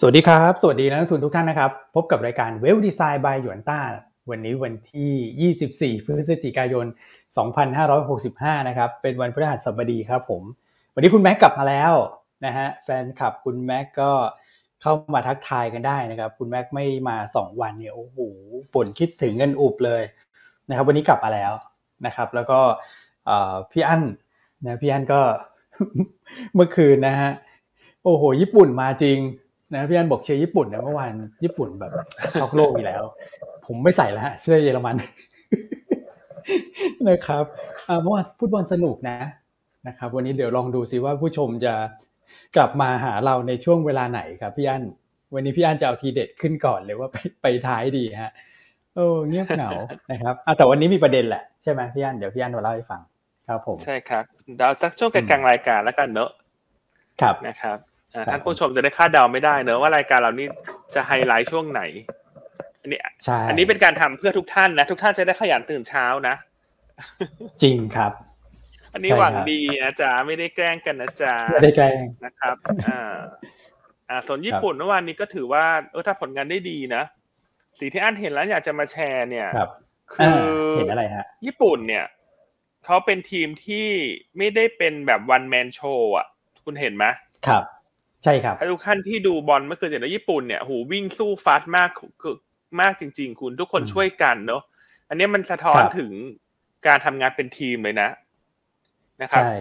สวัสดีครับ สวัสดีนักทุนทุกท่านนะครับ พบกับรายการเวลดีไซน์บายหยวนต้า วันนี้วันที่ 24 พฤศจิกายน 2565 นะครับ เป็นวันพฤหัสบดีครับผม วันนี้คุณแม็กกลับมาแล้วนะฮะ แฟนคลับคุณแม็กก็เข้ามาทักทายกันได้นะครับ คุณแม็กไม่มา 2 วันเนี่ย โอ้โหป่นคิดถึงกันอุบเลยนะครับ วันนี้กลับมาแล้วนะครับ แล้วก็พี่อั้นนะ พี่อั้นก็เมื่อคืนนะฮะ โอ้โห ญี่ปุ่นมาจริง นะพี่อันบอกเชียร์ญี่ปุ่นนะเมื่อวานญี่ปุ่นแบบช็อกโลกอีกแล้ว ผมไม่ใส่แล้วฮะเสื้อเยอรมันนะครับเมื่อวานฟุตบอลสนุกนะนะครับ วันนี้เดี๋ยวลองดูซิว่าผู้ชมจะกลับมาหาเราในช่วงเวลาไหนครับพี่อันวันนี้พี่อันจะเอาทีเด็ดขึ้นก่อนเลยว่าไปไปท้ายดีฮะโอ้เงียบเหงานะครับแต่วันนี้มีประเด็นแหละใช่ไหมพี่อันเดี๋ยวพี่อันมาเล่าให้ฟังครับผมใช่ครับเดาสักช่วงกลางรายการแล้วกันเนอะครับนะครับ ท่านผู้ชมจะได้คาดเดาไม่ได้เนอะว่ารายการเรานี้จะไฮไลท์ช่วงไหน อันนี้อันนี้เป็นการทำเพื่อทุกท่านนะ ทุกท่านจะได้ขยันตื่นเช้านะ จริงครับ อันนี้หวังดีนะจ๊ะไม่ได้แกล้งกันนะจ๊ะไม่ได้แกล้งนะครับอ่าอ่าส่วนญี่ปุ่นเมื่อวานนี้ก็ถือว่าเออถ้าผลงานได้ดีนะสีที่อันเห็นแล้วอยากจะมาแชร์เนี่ยคือเห็นอะไรฮะ ญี่ปุ่นเนี่ยเขาเป็นทีมที่ไม่ได้เป็นแบบวันแมนโชว์อะ คุณเห็นไหมครับ ใช่ครับทุกท่านที่ดูบอลเมื่อคืนเห็นว่าญี่ปุ่นเนี่ยหูวิ่งสู้ฟาสมากมากจริง ๆ คุณทุกคนช่วยกันเนาะอันนี้มันสะท้อนถึงการทำงานเป็นทีมเลยนะ นะครับใช่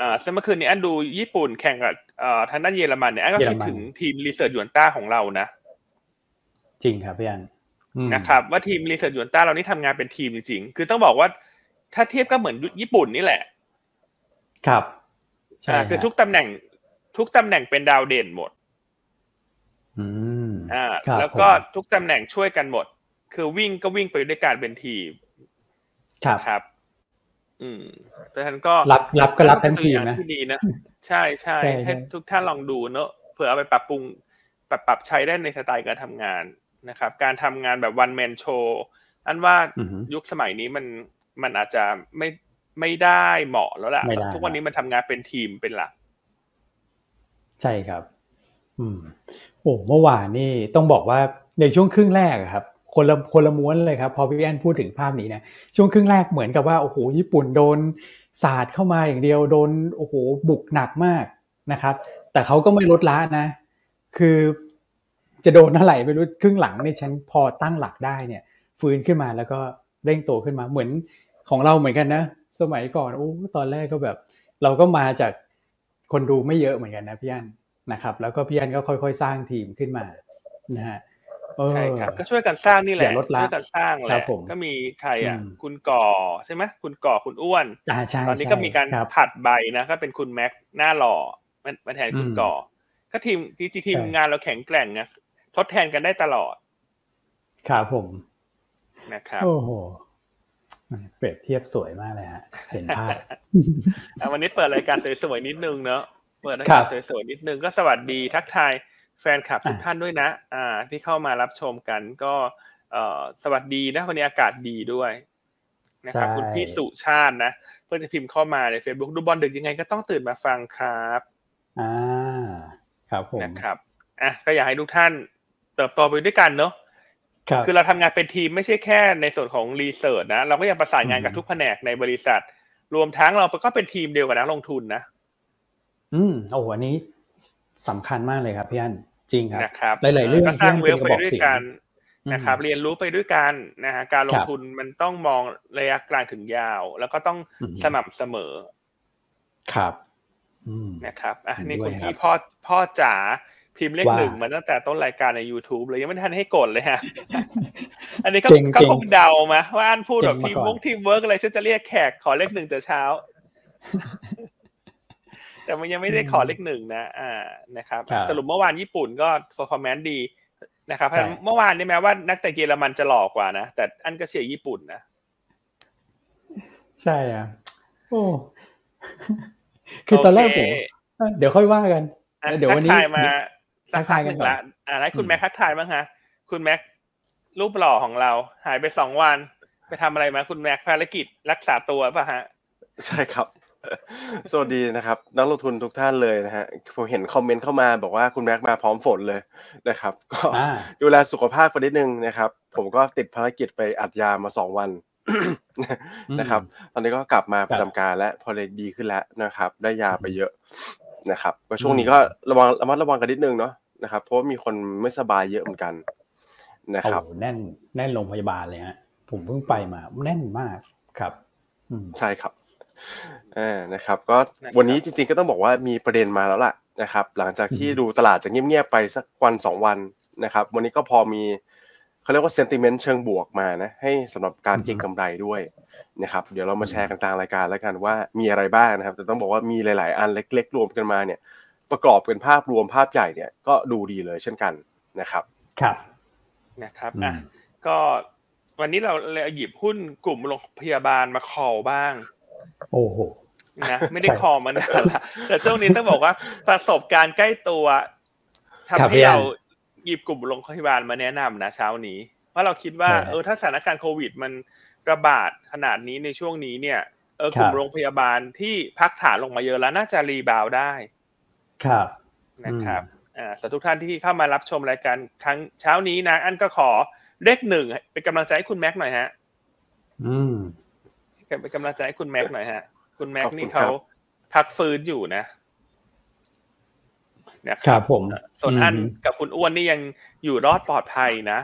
อ่าซึ่งเมื่อคืนนี้อันดูญี่ปุ่นแข่งกับอ่าทางด้านเยอรมันเนี่ยอันก็คิดถึงทีมรีเสิร์ชยวนต้าของเรานะ จริงครับพี่อันนะครับ ว่าทีมรีเสิร์ชยวนต้าเรานี่ทำงานเป็นทีมจริงๆคือต้องบอกว่าถ้าเทียบก็เหมือนญี่ปุ่นนี่แหละ ครับใช่คือทุกตำแหน่ง ทุกตำแหน่งเป็นดาวเด่นหมดอืมอ่าแล้วก็ทุกตำแหน่งช่วยกันหมด คือวิ่งก็วิ่งไปด้วยการเป็นทีม ครับครับ อืมแต่ท่านก็รับรับก็รับทั้งทีมนะที่ดีนะใช่ใช่ให้ทุกท่านลองดูเนอะเผื่อเอาไปปรับปรุงปรับปรับใช้ได้ในสไตล์การทำงานนะครับ การทำงานแบบวันแมนโชว์อันว่ายุคสมัยนี้มันมันอาจจะไม่ไม่ได้เหมาะแล้วแหละทุกวันนี้มันทำงานเป็นทีมเป็นหลัก ใช่ครับ อืมโอ้เมื่อวานนี่ต้องบอกว่าในช่วงครึ่งแรกครับ คนละคนละม้วนเลยครับ พอพี่แอนพูดถึงภาพนี้นะช่วงครึ่งแรกเหมือนกับว่าโอ้โหญี่ปุ่นโดนสาดเข้ามาอย่างเดียวโดนโอ้โหบุกหนักมากนะครับ แต่เขาก็ไม่ลดละนะ คือจะโดนอะไรไม่รู้ครึ่งหลังนี่ฉันพอตั้งหลักได้เนี่ย ฟื้นขึ้นมาแล้วก็เร่งโตขึ้นมาเหมือนของเราเหมือนกันนะ สมัยก่อนโอ้ตอนแรกก็แบบ เราก็มาจาก คนดูไม่เยอะเหมือนกันนะพี่อันนะครับ แล้วก็พี่อันก็ค่อยๆ สร้างทีมขึ้นมานะฮะใช่ครับก็ช่วยกันสร้างนี่แหละช่วยกันสร้างแหละก็มีใครอะ คุณก่อใช่ไหมคุณก่อคุณอ้วนตอนนี้ก็มีการผัดใบนะก็เป็นคุณแม็กหน้าหล่อมาแทนคุณก่อ ก็ทีมทีจีทีมงานเราแข็งแกร่งนะทดแทนกันได้ตลอด ครับผมนะครับโอ้โห เปรียบเทียบสวยมากเลยฮะเห็นภาพวันนี้เปิดรายการสวยๆนิดนึงเนาะเปิดรายการสวยๆนิดนึงก็สวัสดีทักทายแฟนคลับทุกท่านด้วยนะ อ่า ที่เข้ามารับชมกันก็เอ่อสวัสดีนะวันนี้อากาศดีด้วยนะครับคุณพี่สุชาตินะเพื่อจะพิมพ์เข้ามาใน Facebook ดูบอลดึกยังไงก็ต้องตื่นมาฟังครับอ่าครับผมนะครับอะก็อยากให้ทุกท่านเติบโตไปด้วยกันเนาะ คือเราทำงานเป็นทีมไม่ใช่แค่ในส่วนของรีเสิร์ชนะเราก็ยังประสานงานกับทุกแผนกในบริษัท รวมทั้งเราก็เป็นทีมเดียวกับนักลงทุนนะ อืมโอ้อันนี้สำคัญมากเลยครับพี่อันจริงครับนะครับหลายๆเรื่องสร้างเวลไปด้วยกันนะครับ เรียนรู้ไปด้วยกันนะฮะการลงทุนมันต้องมองระยะกลางถึงยาว แล้วก็ต้องสม่ำเสมอ ครับนะครับอะนี่คุณพี่พ่อพ่อจ๋า พิมพ์เลขหนึ่งมาตั้งแต่ต้นรายการใน YouTube เลยยังไม่ทันให้กดเลยฮะ อันนี้ก็ก็คงเดามาว่าอันพูดแบบทีมวงทีมเวิร์กอะไรฉันจะเรียกแขกขอเลขหนึ่งแต่เช้า แต่มันยังไม่ได้ขอเลขหนึ่งนะอ่านะครับ สรุปเมื่อวานญี่ปุ่นก็ performance ดีนะครับเมื่อวานนี่แม้ว่านักแต่เยอรมันจะหลอกกว่านะ แต่อันก็เชียร์ญี่ปุ่นนะใช่อะโอ้คือตอนแรกผมเดี๋ยวค่อยว่ากันเดี๋ยววันนี้มา สักพักหนึ่งละอ่าให้คุณแม็กทักทายบ้างฮะ คุณแม็กรูปหล่อของเรา หายไปสองวัน ไปทำอะไรมาคุณแม็กภารกิจรักษาตัวป่ะฮะ ใช่ครับ สวัสดีนะครับ นักลงทุนทุกท่านเลยนะฮะผมเห็นคอมเมนต์เข้ามาบอกว่าคุณแม็กมาพร้อมฝนเลยนะครับ ก็ดูแลสุขภาพไปนิดนึงนะครับ ผมก็ติดภารกิจไปอัดยามาสองวันนะครับ ตอนนี้ก็กลับมาประจำการและพอเลยดีขึ้นแล้วนะครับ ได้ยาไปเยอะ นะครับก็ช่วงนี้ก็ระวังระมัดระวังกันนิดนึงเนาะนะครับ เพราะมีคนไม่สบายเยอะเหมือนกันนะครับแน่นแน่นโรงพยาบาลเลยฮะผมเพิ่งไปมาแน่นมากครับใช่ครับอ่านะครับ ก็วันนี้จริงๆก็ต้องบอกว่ามีประเด็นมาแล้วล่ะนะครับ หลังจากที่ดูตลาดจะเงียบๆไปสักวันสองวันนะครับ วันนี้ก็พอมี เขาเรียกว่าเซนติเมนต์เชิงบวกมานะให้สำหรับการเก็งกำไรด้วยนะครับเดี๋ยวเรามาแชร์กันกลางรายการแล้วกันว่ามีอะไรบ้างนะครับแต่ต้องบอกว่ามีหลาย ๆ อันเล็ก ๆ รวมกันมาเนี่ยประกอบเป็นภาพรวมภาพใหญ่เนี่ยก็ดูดีเลยเช่นกันนะครับครับนะครับอะก็วันนี้เราเลยหยิบหุ้นกลุ่มโรงพยาบาลมาคอบ้าง โอ้โหนะไม่ได้คอมานานละแต่ช่วงนี้ต้องบอกว่าประสบการณ์ใกล้ตัวทำให้เรา หยิบกลุ่มโรงพยาบาลมาแนะนำนะเช้านี้ว่าเราคิดว่าเออถ้าสถานการณ์โควิด มันระบาดขนาดนี้ในช่วงนี้เนี่ยเออกลุ่มโรงพยาบาลที่พักฐานลงมาเยอะแล้วน่าจะรีบาวได้ ครับนะครับอ่าสทุกท่านที่เข้ามารับชมรายการครั้งเช้านี้นะ อันก็ขอเลขหนึ่งเป็นกำลังใจให้คุณแม็กหน่อยฮะ อืมเป็นกำลังใจให้คุณแม็กหน่อยฮะ คุณแม็กนี่เขาพักฟื้นอยู่นะ นะครับผมส่วนอันกับคุณอ้วนนี่ยังอยู่รอดปลอดภัยนะ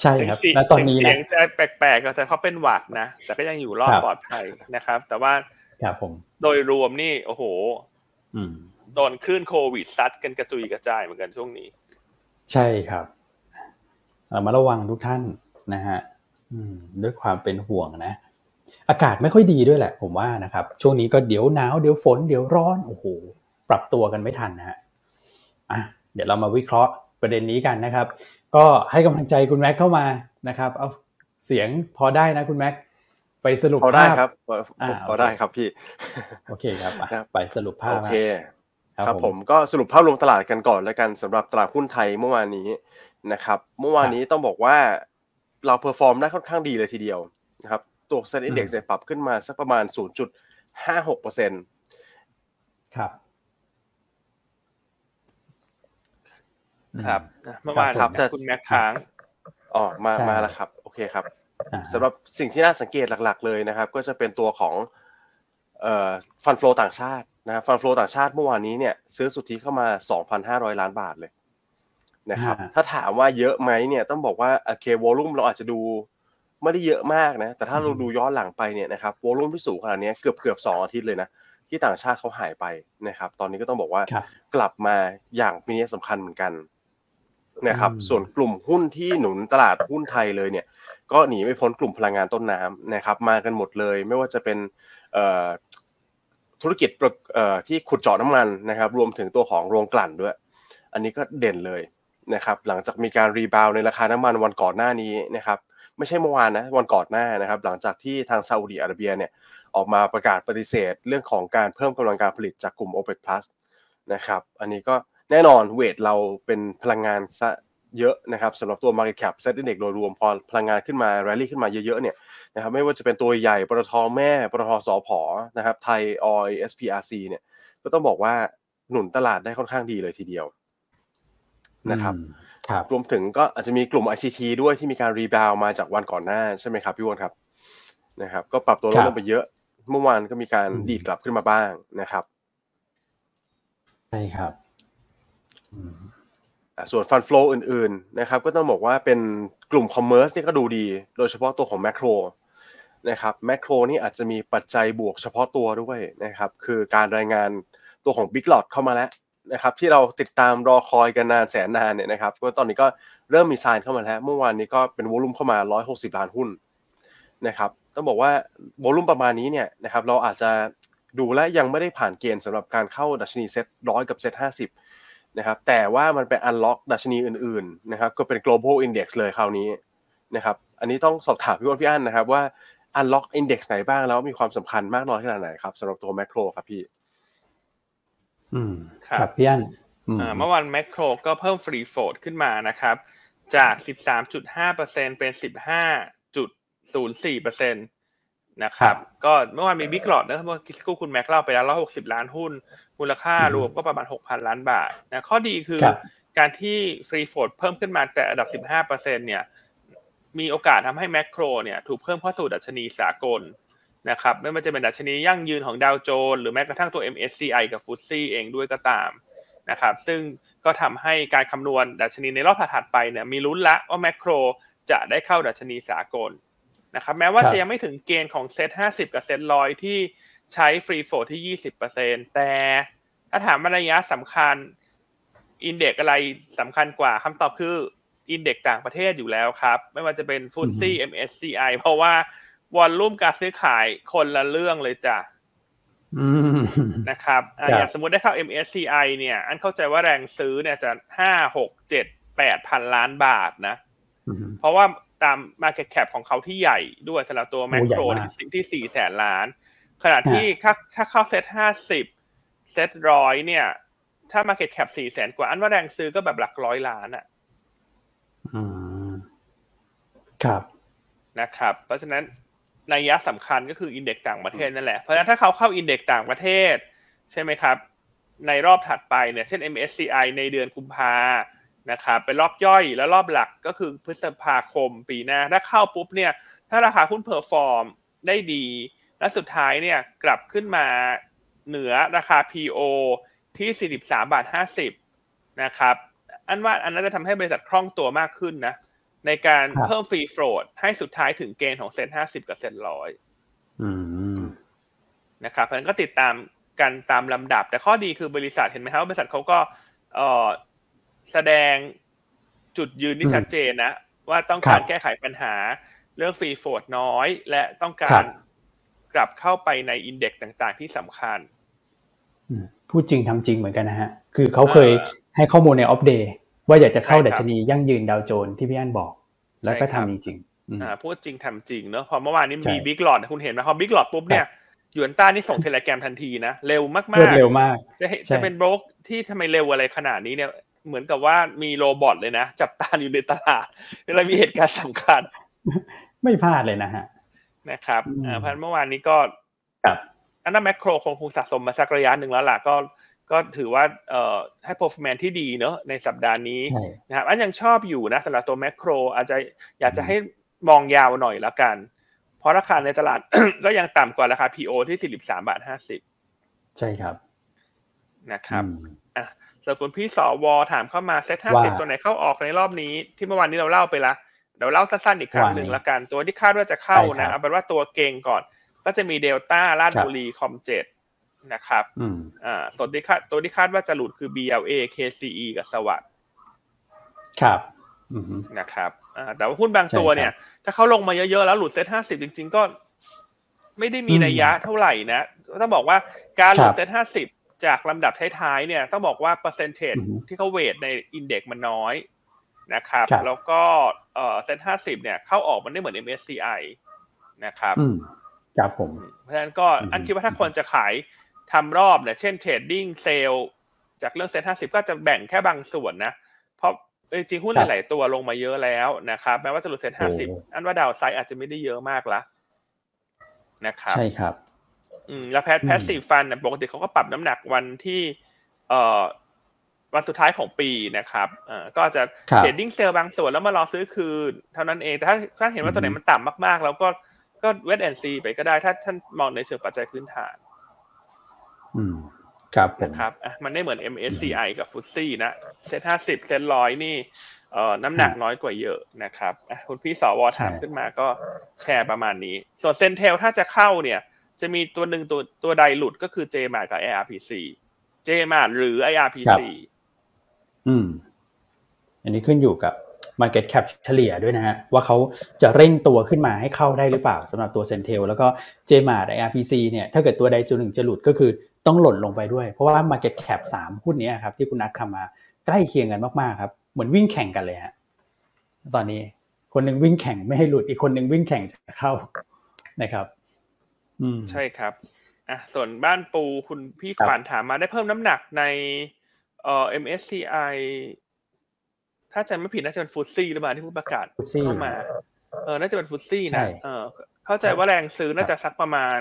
ใช่ครับและตอนนี้นะเสียงจะแปลกๆแต่เขาเป็นหวัดนะแต่ก็ยังอยู่รอดปลอดภัยนะครับ แต่ว่าครับผม โดยรวมนี่ โอ้โหโดนคลื่นโควิดซัดกันกระจุยกระจายเหมือนกันช่วงนี้ ใช่ครับมาระวังทุกท่านนะฮะด้วยความเป็นห่วงนะ อากาศไม่ค่อยดีด้วยแหละ ผมว่านะครับ ช่วงนี้ก็เดี๋ยวหนาวเดี๋ยวฝนเดี๋ยวร้อนโอ้โหปรับตัวกันไม่ทันนะฮะอะเดี๋ยวเรามาวิเคราะห์ประเด็นนี้กันนะครับ ก็ให้กำลังใจคุณแม็กเข้ามานะครับ เอาเสียงพอได้นะคุณแม็กไปสรุปภาพพอได้ครับพอได้ครับพี่โอเคครับไปสรุปภาพโอเคครับผมก็สรุปภาพรวมตลาดกันก่อนแล้วกันสำหรับตลาดหุ้นไทยเมื่อวานนี้นะครับ เมื่อวานนี้ต้องบอกว่าเรา perform ได้ค่อนข้างดีเลยทีเดียวนะครับ ตัว SET Index ปรับขึ้นมาสักประมาณ 0.56เปอร์เซ็นต์ครับ ครับเมื่อวานครับแต่คุณแม็กค้างอ๋อมามาแล้วครับ โอเคครับสำหรับสิ่งที่น่าสังเกตหลัก ๆ เลยนะครับ ก็จะเป็นตัวของเอ่อฟันฟลอต่างชาตินะฟันฟลอต่างชาติเมื่อวานนี้เนี่ย ซื้อสุทธิเข้ามา 2,500 ล้านบาทเลยนะครับ ถ้าถามว่าเยอะไหมเนี่ยต้องบอกว่าโอเควอลุ่มเราอาจจะดู ไม่ได้เยอะมากนะ แต่ถ้าเราดูย้อนหลังไปเนี่ยนะครับวอลุ่มที่สูงขนาดนี้เกือบเกือบสองอาทิตย์เลยนะ ที่ต่างชาติเขาหายไปนะครับ ตอนนี้ก็ต้องบอกว่ากลับมาอย่างมีนัยสำคัญเหมือนกันนะครับ ส่วนกลุ่มหุ้นที่หนุนตลาดหุ้นไทยเลยเนี่ย ก็หนีไม่พ้นกลุ่มพลังงานต้นน้ำนะครับ มากันหมดเลย ไม่ว่าจะเป็นธุรกิจที่ขุดเจาะน้ำมันนะครับ รวมถึงตัวของโรงกลั่นด้วย อันนี้ก็เด่นเลยนะครับ หลังจากมีการรีบาวในราคาน้ำมันวันก่อนหน้านี้นะครับ ไม่ใช่เมื่อวานนะวันก่อนหน้านะครับ หลังจากที่ทางซาอุดีอาระเบียเนี่ยออกมาประกาศปฏิเสธ เรื่องของการเพิ่มกำลังการผลิตจากกลุ่ม OPEC Plus นะครับ อันนี้ก็แน่นอน weight เราเป็นพลังงานซะเยอะนะครับสำหรับตัว market cap SET Index โดยรวมพอพลังงานขึ้นมาแรลลี่ขึ้นมาเยอะๆเนี่ยนะครับไม่ว่าจะเป็นตัวใหญ่ปตทแม่ปตทสอพอนะครับไทยออย SPRC เนี่ยก็ต้องบอกว่าหนุนตลาดได้ค่อนข้างดีเลยทีเดียวนะครับ รวมถึงก็อาจจะมีกลุ่ม ICT ด้วยที่มีการ rebound มาจากวันก่อนหน้าใช่ไหมครับพี่อ้นครับนะครับ ก็ปรับตัวลดลงไปเยอะ เมื่อวานก็มีการดีดกลับขึ้นมาบ้างนะครับใช่ครับส่วนฟันฟลูอื่นๆนะครับ ก็ต้องบอกว่าเป็นกลุ่มคอมเมอร์สนี่ก็ดูดี โดยเฉพาะตัวของแมคโครนะครับแมคโครนี่อาจจะมีปัจจัยบวกเฉพาะตัวด้วยนะครับ คือการรายงานตัวของ Big Lot เข้ามาแล้ว นะครับที่เราติดตามรอคอยกันนานแสนนานเนี่ยนะครับก็ตอนนี้ก็เริ่มมี sign เข้ามาแล้วเมื่อวานนี้ก็เป็น volume เข้ามา 160 ล้านหุ้นนะครับต้องบอกว่า volume ประมาณนี้เนี่ยนะครับเราอาจจะดูแล้วยังไม่ได้ผ่านเกณฑ์สำหรับการเข้าดัชนีเซ็ตร้อยกับเซ็ตห้าสิบนะครับแต่ว่ามันเป็น unlock ดัชนีอื่นๆนะครับก็เป็น global index เลยคราวนี้นะครับอันนี้ต้องสอบถามพี่อ้นพี่อ้นนะครับว่า unlock index ไหนบ้างแล้วมีความสำคัญมากน้อยขนาดไหนครับสำหรับตัวแมคโครครับพี่ ครับพี่อั้นเมื่อวันแมคโครก็เพิ่มฟรีโฟดขึ้นมานะครับ จาก 13.5%เป็น 15.04%นนะครับก็เมื่อวานมีบิ๊กหลอดนะเมื่อกี้คุณแม็กเล่าไปแล้วร้อยหกสิบล้านหุ้น มูลค่ารวมก็ประมาณหกพันล้านบาทนะข้อดีคือการที่ฟรีโฟดเพิ่มขึ้นมาแต่อันดับสิบห้าเปอร์เซ็นเนี่ยมีโอกาสทำให้แมคโครเนี่ยถูกเพิ่มเข้าสู่ดัชนีสากล นะครับไม่ว่าจะเป็นดัชนียั่งยืนของดาวโจนส์หรือแม้กระทั่งตัว MSCI กับฟุตซี่เองด้วยก็ตามนะครับซึ่งก็ทำให้การคำนวณดัชนีในรอบถัดไปเนี่ยมีลุ้นละว่าแมคโครจะได้เข้าดัชนีสากลนะครับแม้ว่าจะยังไม่ถึงเกณฑ์ของเซ็ตห้าสิบกับเซ็ตร้อยที่ใช้ฟรีโฟที่ยี่สิบเปอร์เซ็นแต่ถ้าถามระยะสำคัญอินเด็กอะไรสำคัญกว่าคำตอบคืออินเด็กต่างประเทศอยู่แล้วครับ ไม่ว่าจะเป็นฟุตซี่ MSCI เพราะว่า วอลลุ่มการซื้อขายคนละเรื่องเลยจ้ะนะครับอย่างสมมติได้เข้า MSCI เนี่ย อันเข้าใจว่าแรงซื้อเนี่ยจะห้าหกเจ็ดแปดพันล้านบาทนะ เพราะว่าตาม Market Cap ของเขาที่ใหญ่ด้วยสำหรับตัวแมคโครที่สี่แสนล้าน ขณะที่ถ้าถ้าเข้าเซ็ตห้าสิบเซ็ตร้อยเนี่ย ถ้า Market Cap สี่แสนกว่า อันว่าแรงซื้อก็แบบหลักร้อยล้านอะครับนะครับ เพราะฉะนั้น นัยยะสำคัญก็คือ index ต่างประเทศนั่นแหละ เพราะฉะนั้นถ้าเขาเข้า index ต่างประเทศ ใช่ไหมครับ ในรอบถัดไปเนี่ยเช่น MSCI ในเดือนกุมภานะครับเป็นรอบย่อยแล้วรอบหลักก็คือพฤษภาคมปีหน้า ถ้าเข้าปุ๊บเนี่ย ถ้าราคาหุ้น perform ได้ดี และสุดท้ายเนี่ยกลับขึ้นมาเหนือราคา PO ที่ 43 บาท 50 นะครับ อันว่าอันนั้นจะทำให้บริษัทคล่องตัวมากขึ้นนะ ในการเพิ่มฟรีโฟลดให้สุดท้ายถึงเกณฑ์ของเซ็นห้าสิบกับเซ็นร้อยนะครับเพราะฉะนั้นก็ติดตามกันตามลำดับ แต่ข้อดีคือบริษัทเห็นไหมครับว่าบริษัทเขาก็เออแสดงจุดยืนที่ชัดเจนนะ ว่าต้องการแก้ไขปัญหาเรื่องฟรีโฟลดน้อย และต้องการกลับเข้าไปในอินเด็กซ์ต่างๆ ที่สำคัญพูดจริงทำจริงเหมือนกันนะฮะ คือเขาเคยให้ข้อมูลใน Opp Day ว่าอยากจะเข้าดัชนียั่งยืน Dow Jones ที่พี่อันบอก แล้วก็ทำจริงๆอ่าพูดจริงทำจริงเนอะพอเมื่อวานนี้มี Big Lot คุณเห็นไหมพอ Big Lot ปุ๊บเนี่ยยูอันต้านี่ส่ง Telegram ทันทีนะ เร็วมากๆเร็วมาก จะจะเป็นโบรกที่ทำไมเร็วอะไรขนาดนี้เนี่ยเหมือนกับว่ามีโรบอทเลยนะ จับตาอยู่ในตลาดเวลามีเหตุการณ์สำคัญ ไม่พลาดเลยนะฮะนะครับอ่าพันเมื่อวานนี้ก็อันนั้นแมคโครคงคงสะสมมาสักระยะหนึ่งแล้วล่ะก็ ก็ถือว่าเอ่อให้ performance ที่ดีเนอะในสัปดาห์นี้นะครับอันยังชอบอยู่นะสำหรับตัวแมคโครอาจจะอยากจะให้มองยาวหน่อยละกัน เพราะราคาในตลาดก็ยังต่ำกว่าราคา PO ที่43บาท50ใช่ครับนะครับอะส่วนคุณพี่สวถามเข้ามาเซ็ตห้าสิบตัวไหนเข้าออกในรอบนี้ ที่เมื่อวานนี้เราเล่าไปละเดี๋ยวเล่าสั้นๆอีกครั้งหนึ่งละกัน ตัวที่คาดว่าจะเข้านะเอาเป็นว่าตัวเก่งก่อน ก็จะมีเดลต้าราชบุรีคอมเจ็ด นะครับอ่าตัวที่คาดตัวที่คาดว่าจะหลุดคือ BLA KCE กับ SAWAD ครับนะครับอ่าแต่ว่าหุ้นบางตัวเนี่ย ถ้าเขาลงมาเยอะๆ แล้วหลุดเซ็ตห้าสิบจริง ๆ ก็ ไม่ได้มีนัยยะเท่าไหร่นะต้องบอกว่าการหลุดเซ็ตห้าสิบจากลำดับท้ายๆเนี่ย ต้องบอกว่า percentage ที่เขา weight ใน index มันน้อยนะครับ แล้วก็เอ่อเซ็ตห้าสิบเนี่ยเข้าออกมันไม่เหมือน MSCI นะครับครับผม เพราะฉะนั้นก็อันคิดว่าถ้าคนจะขาย ทำรอบเนี่ยเช่น trading sell จากเรื่องเซ็นห้าสิบก็จะแบ่งแค่บางส่วนนะ เพราะจริงหุ้นหลายๆตัวลงมาเยอะแล้วนะครับแม้ว่าจะหลุดเซ็นห้าสิบอันว่า downside อาจจะไม่ได้เยอะมากละนะครับใช่ครับ อืมแล้วแพท passive fund ปกติเขาก็ปรับน้ำหนักวันที่ เอ่อวันสุดท้ายของปีนะครับเอ่อก็จะ trading sell บางส่วนแล้วมารอซื้อคืนเท่านั้นเอง แต่ถ้าถ้าเห็นว่าตัวไหนมันต่ำมากๆ แล้วก็ก็ wait and see ไปก็ได้ถ้าท่านมองในเชิงปัจจัยพื้นฐาน อืมครับนะครับอะมันไม่เหมือน MSCI กับ FTSE นะเซ็ตห้าสิบเซ็ตร้อยนี่เอ่อน้ำหนักน้อยกว่าเยอะนะครับอะคุณพี่สวถามขึ้นมาก็แชร์ประมาณนี้ ส่วน CENTEL ถ้าจะเข้าเนี่ย จะมีตัวหนึ่งตัวตัวใดหลุดก็คือ j m a r กับ ARPC j m a r หรือ IRPC อืม อันนี้ขึ้นอยู่กับ Market Cap เฉลี่ยด้วยนะฮะ ว่าเขาจะเร่งตัวขึ้นมาให้เข้าได้หรือเปล่าสำหรับตัวเซนเทลแล้วก็ j m a r กับ ARPC เนี่ยถ้าเกิดตัวใดตัวหนึ่งจะหลุดก็คือ ต้องหล่นลงไปด้วย เพราะว่า Market Cap 3หุ้นนี้ครับที่คุณนัททำมาใกล้เคียงกันมากๆครับเหมือนวิ่งแข่งกันเลยฮะตอนนี้คนหนึ่งวิ่งแข่งไม่ให้หลุดอีกคนหนึ่งวิ่งแข่งเข้านะครับอืมใช่ครับอะส่วนบ้านปูคุณพี่ขวัญถามมาได้เพิ่มน้ำหนักในเอ่อ MSCI ถ้าจำไม่ผิดน่าจะเป็นฟุตซี่หรือเปล่าที่ผู้ประกาศเข้ามาเออน่าจะเป็นฟุตซี่นะเออเข้าใจว่าแรงซื้อน่าจะสักประมาณ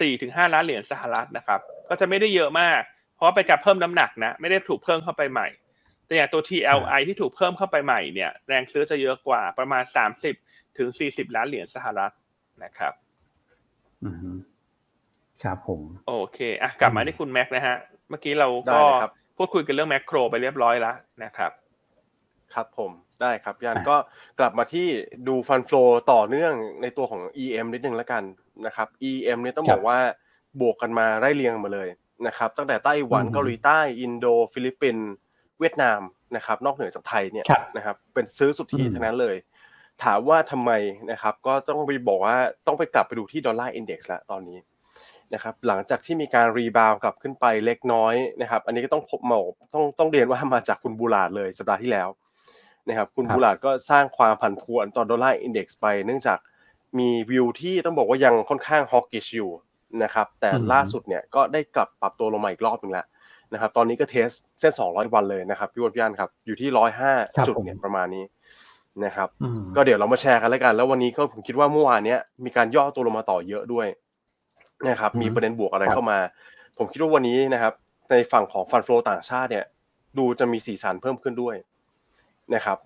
สี่ถึงห้าล้านเหรียญสหรัฐนะครับ ก็จะไม่ได้เยอะมาก เพราะว่าเป็นการเพิ่มน้ำหนักนะ ไม่ได้ถูกเพิ่มเข้าไปใหม่ แต่อย่างตัว TLI ที่ถูกเพิ่มเข้าไปใหม่เนี่ยแรงซื้อจะเยอะกว่าประมาณสามสิบถึงสี่สิบล้านเหรียญสหรัฐนะครับอืมครับผม โอเคอะกลับมาที่คุณแม็กนะฮะ เมื่อกี้เราก็พูดคุยกันเรื่องแม็คโครไปเรียบร้อยแล้วนะครับครับผมได้ครับงั้นก็กลับมาที่ดู fund flow อต่อเนื่องในตัวของ EM นิดนึงแล้วกันนะครับ EM เนี่ยต้องบอกว่า บวกกันมาไล่เรียงมาเลยนะครับตั้งแต่ไต้หวันเกาหลีใต้ อินโด ฟิลิปปินส์เวียดนามนะครับ นอกเหนือจากไทยเนี่ยนะครับเป็นซื้อสุทธิทั้งนั้นเลย ถามว่าทำไมนะครับ ก็ต้องไปบอกว่าต้องไปกลับไปดูที่ Dollar Index แล้วตอนนี้นะครับหลังจากที่มีการ rebound กลับขึ้นไปเล็กน้อยนะครับ อันนี้ก็ต้องพบหมอต้องต้องเรียนว่ามาจากคุณ Bullard เลยสัปดาห์ที่แล้วนะครับ คุณ Bullard ก็สร้างความผันผวนต่อ Dollar Index ไป เนื่องจากมีวิวที่ต้องบอกว่ายังค่อนข้าง hawkish อยู่ นะครับแต่ล่าสุดเนี่ยก็ได้กลับปรับตัวลงมาอีกรอบหนึ่งแล้วนะครับตอนนี้ก็เทสเส้น 200 วันเลยนะครับพี่วอนพี่อันครับอยู่ที่ 105 จุดเนี่ยประมาณนี้นะครับก็เดี๋ยวเรามาแชร์กันแล้วกัน แล้ววันนี้ก็ผมคิดว่าเมื่อวานนี้มีการย่อตัวลงมาต่อเยอะด้วยนะครับมีประเด็นบวกอะไรเข้ามา ผมคิดว่าวันนี้นะครับ ในฝั่งของฟันฟลอต่างชาติเนี่ย ดูจะมีสีสันเพิ่มขึ้นด้วยนะครับ